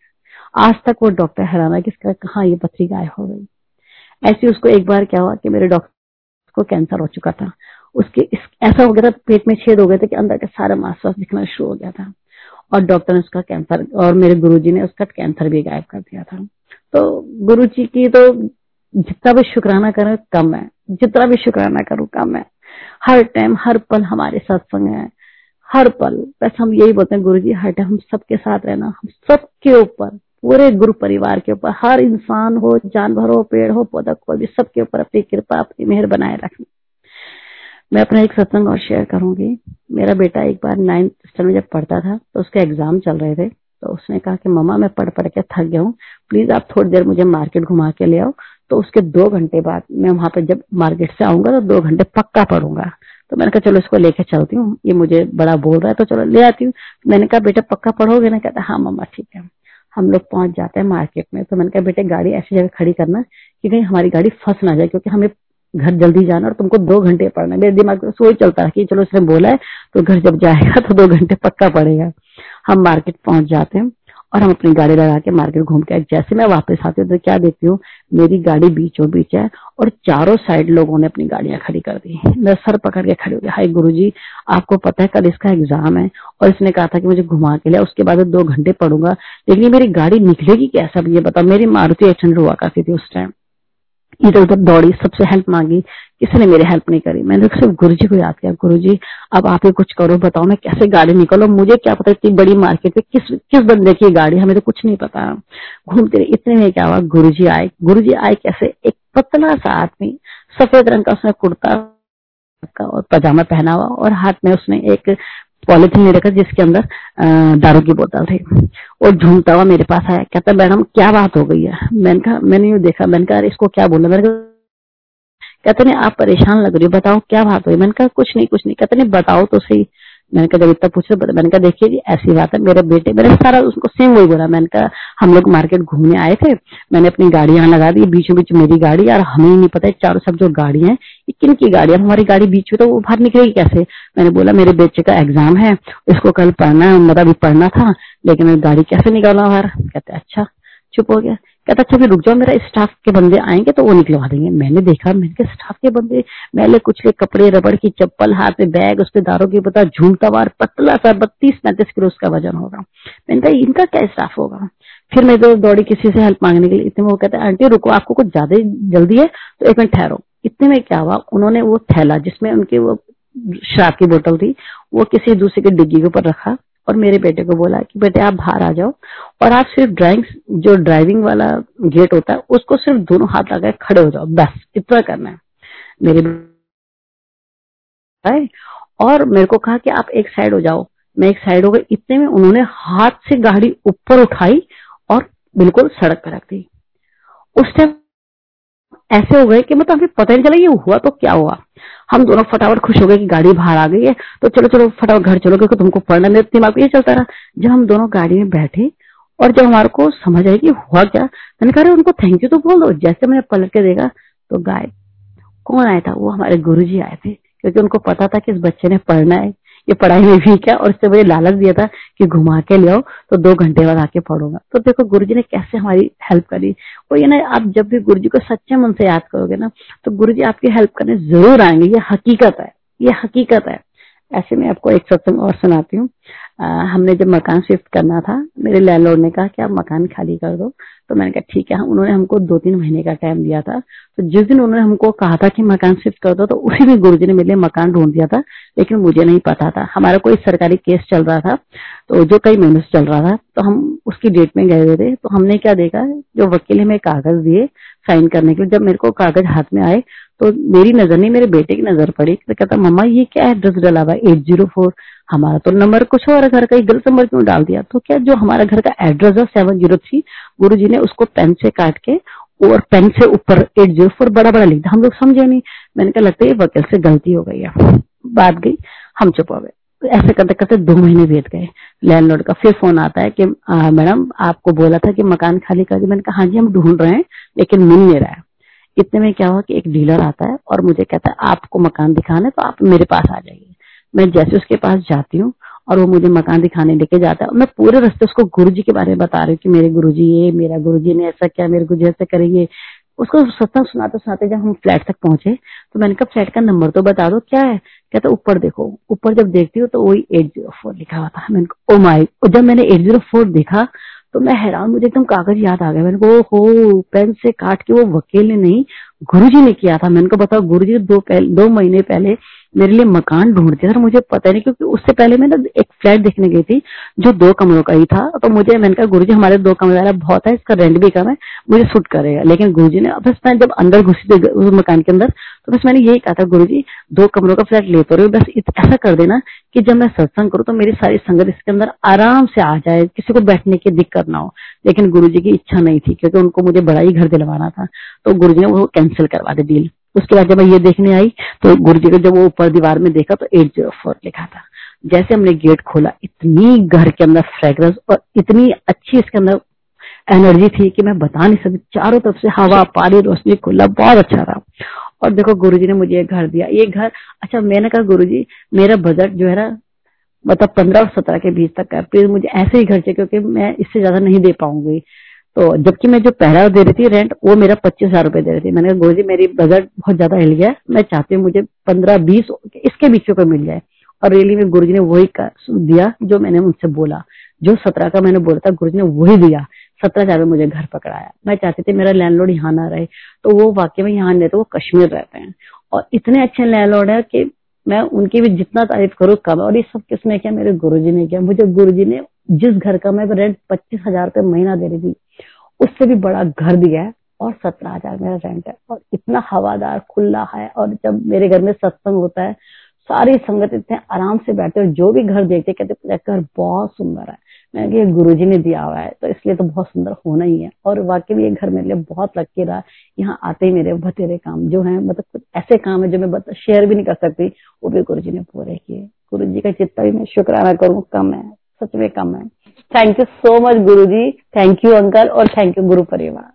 Speaker 1: आज तक वो डॉक्टर हैरान है कि इसका कहाँ ये पथरी गायब हो गई। ऐसे उसको एक बार क्या हुआ कि मेरे डॉक्टर को कैंसर हो चुका था। उसके इस, ऐसा हो गया था पेट में छेद हो गए थे कि अंदर का सारा मांस दिखना शुरू हो गया था। और डॉक्टर ने उसका कैंसर, और मेरे गुरुजी ने उसका कैंसर भी गायब कर दिया था। तो गुरु जी की तो जितना भी शुक्राना करें, कम है। जितना भी शुक्राना करूँ, कम है। हर टाइम हर पल हमारे सत्संग है। हर पल। बस हम यही बोलते हैं गुरु जी हर टाइम हम सबके साथ रहना। हम सबके ऊपर, पूरे गुरु परिवार के ऊपर, हर इंसान हो, जानवर हो, पेड़ हो, पौधा, कोई भी, सबके ऊपर अपनी कृपा, अपनी मेहर बनाए रखना। मैं अपना एक सत्संग और शेयर करूँगी। मेरा बेटा एक बार नाइन्थ स्टैंड में जब पढ़ता था तो उसके एग्ज़ाम चल रहे थे तो उसने कहा कि, मम्मा, मैं पढ़ पढ़ के थक गया हूँ। प्लीज़ आप थोड़ी देर मुझे मार्केट घुमा के ले आओ। तो उसके दो घंटे बाद मैं वहाँ पे जब मार्केट से आऊँगा तो दो घंटे पक्का पढ़ूँगा। तो मैंने कहा, चलो, इसको लेके चलती हूँ। ये मुझे बड़ा बोल रहा है तो चलो ले आती हूँ। मैंने कहा, बेटा, पक्का पढ़ोगे? ना कहता हाँ मम्मा, ठीक है। हम लोग पहुँच जाते हैं मार्केट में। तो मैंने कहा, बेटे, गाड़ी ऐसी जगह खड़ी करना कि कहीं हमारी गाड़ी फंस ना जाए, क्योंकि हमें घर जल्दी जाना और तुमको दो घंटे पढ़ना मेरे दिमाग में सोच चलता है कि चलो इसने बोला है तो घर जब जाएगा तो दो घंटे पक्का पड़ेगा। हम मार्केट पहुँच जाते हैं और हम अपनी गाड़ी लगा के मार्केट घूम के जैसे मैं वापस आती हूँ तो क्या देखती हूँ? मेरी गाड़ी बीचों बीच है और चारों साइड लोगों ने अपनी गाड़ियाँ खड़ी कर दी मैं सर पकड़ के खड़ी हो गई। हाई गुरु जी आपको पता है कल इसका एग्ज़ाम है और इसने कहा था कि मुझे घुमा के लिया उसके बाद दो घंटे पढ़ूँगा। लेकिन मेरी गाड़ी निकलेगी कैसा? ये बताओ, मेरी मारुति एट हुआ करती थी उस टाइम इधर उधर दौड़ी, सबसे हेल्प मांगी, किसी ने मेरी हेल्प नहीं करी। मैंने सिर्फ़ गुरु जी को याद किया गुरु जी अब आप ही कुछ करो, बताओ मैं कैसे गाड़ी निकलो? मुझे क्या पता इतनी बड़ी मार्केट में किस किस बंदे की गाड़ी, हमें तो कुछ नहीं पता। घूमते रहे इतने में क्या हुआ गुरु जी आए। गुरु जी आए कैसे? एक पतला सा आदमी, सफ़ेद रंग का उसने कुर्ता का और पजामा पहना हुआ और हाथ में उसने एक पॉलिथीन ले रखा, जिसके अंदर दारू की बोतल थी। और झूमता हुआ मेरे पास आया। कहता, मैडम, क्या बात हो गई है? मैंने कहा, मैंने यू देखा। मैंने कहा इसको क्या बोला? मैंने कहा, कहते, नहीं, आप परेशान लग रही हो, बताओ क्या बात हुई? मैंने कहा, कुछ नहीं कुछ नहीं। कहते, नहीं, बताओ तो सही। मैंने कहा, जब इतना पूछे मैंने कहा, देखिए जी, ऐसी बात है, मेरे बेटे, मेरे सारा उसको सेम वही बोला। मैंने कहा, हम लोग मार्केट घूमने आए थे, मैंने अपनी गाड़ी यहाँ लगा दी बीचों बीच मेरी गाड़ी और हमें ही नहीं पता है चारों सब जो गाड़ी है, ये किन की गाड़ी है? हमारी गाड़ी बीच में तो वो बाहर निकलेगी कैसे? मैंने बोला, मेरे बेटे का एग्ज़ाम है, इसको कल पढ़ना है मतलब अभी पढ़ना था, लेकिन गाड़ी कैसे निकालना बाहर? कहते अच्छा चुप हो गया। कहता अच्छा फिर रुक जाओ, मेरा स्टाफ के बंदे आएँगे तो वो निकलवा देंगे। मैंने देखा, मैंने कहा स्टाफ के बंदे, मैले कुछ कपड़े, रबड़ की चप्पल, हाथ में बैग उस पर दारों की पता झूमता बार पतला सा, बत्तीस पैंतीस किलो उसका वज़न होगा। मैंने कहा, इनका क्या स्टाफ होगा? फिर मैं तो दौड़ी किसी से हेल्प मांगने के लिए, इतने वो कहते, आंटी, रुको, आपको कुछ ज़्यादा जल्दी है तो एक मिनट ठहरो। इतने में क्या हुआ, उन्होंने वो थैला, जिसमें उनकी वो शराब की बोतल थी, वो किसी दूसरे के डिग्गी के ऊपर रखा और मेरे बेटे को बोला कि बेटे आप बाहर आ जाओ और आप सिर्फ़ ड्राइंग जो ड्राइविंग वाला गेट होता है, उसको सिर्फ़ दोनों हाथ लगा खड़े हो जाओ। बस, इतना करना है। मेरे और मेरे को कहा कि आप एक साइड हो जाओ। मैं एक साइड हो गई। इतने में उन्होंने हाथ से गाड़ी ऊपर उठाई और बिल्कुल सड़क पर रख दी। उस टाइम ऐसे हो गए कि मतलब हमें पता नहीं चला ये हुआ तो क्या हुआ। हम दोनों फटाफट खुश हो गए कि गाड़ी बाहर आ गई है। तो चलो चलो, फटाफट घर चलो, क्योंकि तुमको पढ़ना मेरे दिमाग ये चलता रहा। जब हम दोनों गाड़ी में बैठे और जब हमारे को समझ आई कि हुआ क्या, मैंने कहा उनको थैंक यू तो बोल दो। जैसे मैंने पलट के देखा तो गाय कौन आया था? वो हमारे गुरु जी आए थे, क्योंकि उनको पता था कि इस बच्चे ने पढ़ना है। ये पढ़ाई में वीक है और इससे मुझे लालच दिया था कि घुमा के ले आओ तो दो घंटे बाद आके पढ़ूँगा। तो देखो गुरु जी ने कैसे हमारी हेल्प करी। वो ये ना, आप जब भी गुरु जी को सच्चे मन से याद करोगे ना तो गुरु जी आपकी हेल्प करने ज़रूर आएँगे। ये हकीकत है, ये हकीकत है। ऐसे में आपको एक सत्संग और सुनाती हूँ। हमने जब मकान शिफ्ट करना था, मेरे लैंडलॉर्ड ने कहा कि आप मकान खाली कर दो। तो मैंने कहा, ठीक है उन्होंने हमको दो तीन महीने का टाइम दिया था। तो जिस दिन उन्होंने हमको कहा था कि मकान शिफ्ट कर दो तो उसी दिन गुरुजी ने मेरे लिए मकान ढूंढ दिया था, लेकिन मुझे नहीं पता था। हमारा कोई सरकारी केस चल रहा था तो जो कई महीनों से चल रहा था तो हम उसकी डेट में गए हुए थे। तो हमने क्या देखा, जो वकील हमें कागज़ दिए साइन करने के लिए, जब मेरे को कागज़ हाथ में आए तो मेरी नज़र नहीं, मेरे बेटे की नज़र पड़ी। तो कहता, मम्मा, ये क्या एड्रेस डला हुआ एट ज़ीरो फोर हमारा तो नंबर कुछ और घर का ही गलत नंबर क्यों डाल दिया? तो क्या, जो हमारा घर का एड्रेस है सेवन ज़ीरो थ्री गुरु जी ने उसको पेन से काट के और पेन से ऊपर एट ज़ीरो फोर बड़ा बड़ा लिख दिया। हम लोग समझे नहीं। मैंने कहा, लगता है वकील से गलती हो गई है। बात गई। हम चुप हो गए। ऐसे करते करते दो महीने बीत गए। लैंडलॉर्ड का फिर फ़ोन आता है कि मैडम, आपको बोला था कि मकान खाली कर दिया मैंने कहा हाँ जी, हम ढूंढ रहे हैं, लेकिन मिल नहीं रहा है। इतने में क्या हुआ कि एक डीलर आता है और मुझे कहता है, आपको मकान दिखाना है तो आप मेरे पास आ जाइए। मैं जैसे उसके पास जाती हूँ और वो मुझे मकान दिखाने लेके जाता है। मैं पूरे रास्ते उसको गुरु जी के बारे में बता रही हूँ कि मेरे गुरु जी ये, मेरा गुरु जी ने ऐसा किया, मेरे गुरु जी ऐसा करेंगे। उसको सत्संग सुनाते सुनाते जब हम फ्लैट तक पहुँचे तो मैंने कहा, फ्लैट का नंबर तो बता दो, क्या है? कहता ऊपर देखो। ऊपर जब देखती हूँ तो वही एट ज़ीरो फोर लिखा हुआ था मैंने ओ माई और जब मैंने एट ज़ीरो फोर देखा तो मैं हैरान, मुझे एकदम कागज़ याद आ गया। मैंने को हो पेन से काट के वो वकील ने नहीं, गुरुजी ने किया था। मैंने को बताओ, गुरुजी दो दो महीने पहले मेरे लिए मकान ढूंढते थे, मुझे पता नहीं, क्योंकि उससे पहले मैं ना एक फ्लैट देखने गई थी जो दो कमरों का ही था। तो मुझे, मैंने कहा, गुरुजी, हमारे दो कमरे वाला बहुत है, इसका रेंट भी कम है, मुझे सूट करेगा। लेकिन गुरुजी ने बस मैं जब अंदर घुसी थी उस मकान के अंदर तो बस मैंने यही कहा था गुरु दो कमरों का फ्लैट लेते रहो बस ऐसा कर देना कि जब मैं सत्संग करूँ तो मेरी सारी संगत इसके अंदर आराम से आ जाए, किसी को बैठने की दिक्कत ना हो। लेकिन गुरु की इच्छा नहीं थी, क्योंकि उनको मुझे बड़ा ही घर दिलवाना था तो गुरु ने वो कैंसिल करवा दे डील उसके बाद जब मैं ये देखने आई तो गुरु जी को जब वो ऊपर दीवार में देखा तो एट ज़ीरो फोर लिखा था। जैसे हमने गेट खोला, इतनी घर के अंदर फ्रेग्रेंस और इतनी अच्छी इसके अंदर एनर्जी थी कि मैं बता नहीं सकती चारों तरफ़ से हवा, पानी, रोशनी, खुला, बहुत अच्छा था और देखो, गुरुजी ने मुझे एक घर दिया। ये घर अच्छा मैंने कहा, गुरुजी, मेरा बजट जो है ना मतलब पंद्रह और सत्रह के बीच तक है। प्लीज़ मुझे ऐसे ही घर चाहिए, क्योंकि मैं इससे ज़्यादा नहीं दे पाऊँगी। तो जबकि मैं जो पहला दे रही थी रेंट वो मेरा पच्चीस हज़ार रुपए दे रही थी। मैंने कहा गुरु जी मेरी बजट बहुत ज़्यादा हिल गया मैं चाहती हूँ मुझे पंद्रह, बीस इसके बीच में मिल जाए। और रेली में गुरु जी ने वही दिया जो मैंने उनसे बोला। जो सत्रह का मैंने बोला था गुरु जी ने वही दिया। सत्रह हज़ार में मुझे घर पकड़ाया। मैं चाहती थी मेरा लैंडलॉर्ड यहाँ ना रहे। तो वो वाकई में यहाँ नहीं रहते, वो कश्मीर रहते हैं। और इतने अच्छे लैंडलॉर्ड है कि मैं उनकी भी जितना तारीफ़ करूँ, कम और ये सब किसने किया? मेरे गुरु जी ने किया। मुझे गुरु जी ने जिस घर का मैं रेंट पच्चीस हज़ार रुपये महीना दे रही थी उससे भी बड़ा घर दिया है और सत्रह हज़ार मेरा रेंट है और इतना हवादार, खुला है और जब मेरे घर में सत्संग होता है, सारी संगत इतने आराम से बैठे और जो भी घर देखते कहते घर बहुत सुंदर है। मैंने ये गुरु जी ने दिया हुआ है। तो इसलिए तो बहुत सुंदर होना ही है और वाकई में ये घर मेरे लिए बहुत लक्की रहा। यहाँ आते ही मेरे बतेरे काम जो है मतलब कुछ ऐसे काम है जो मैं शेयर भी नहीं कर सकती, वो भी गुरु जी ने पूरे किए। गुरु जी का जितना भी मैं शुक्राना करूँ, कम है, सच में कम है। Thank you so much Guru ji thank you uncle और थैंक यू गुरु परिवार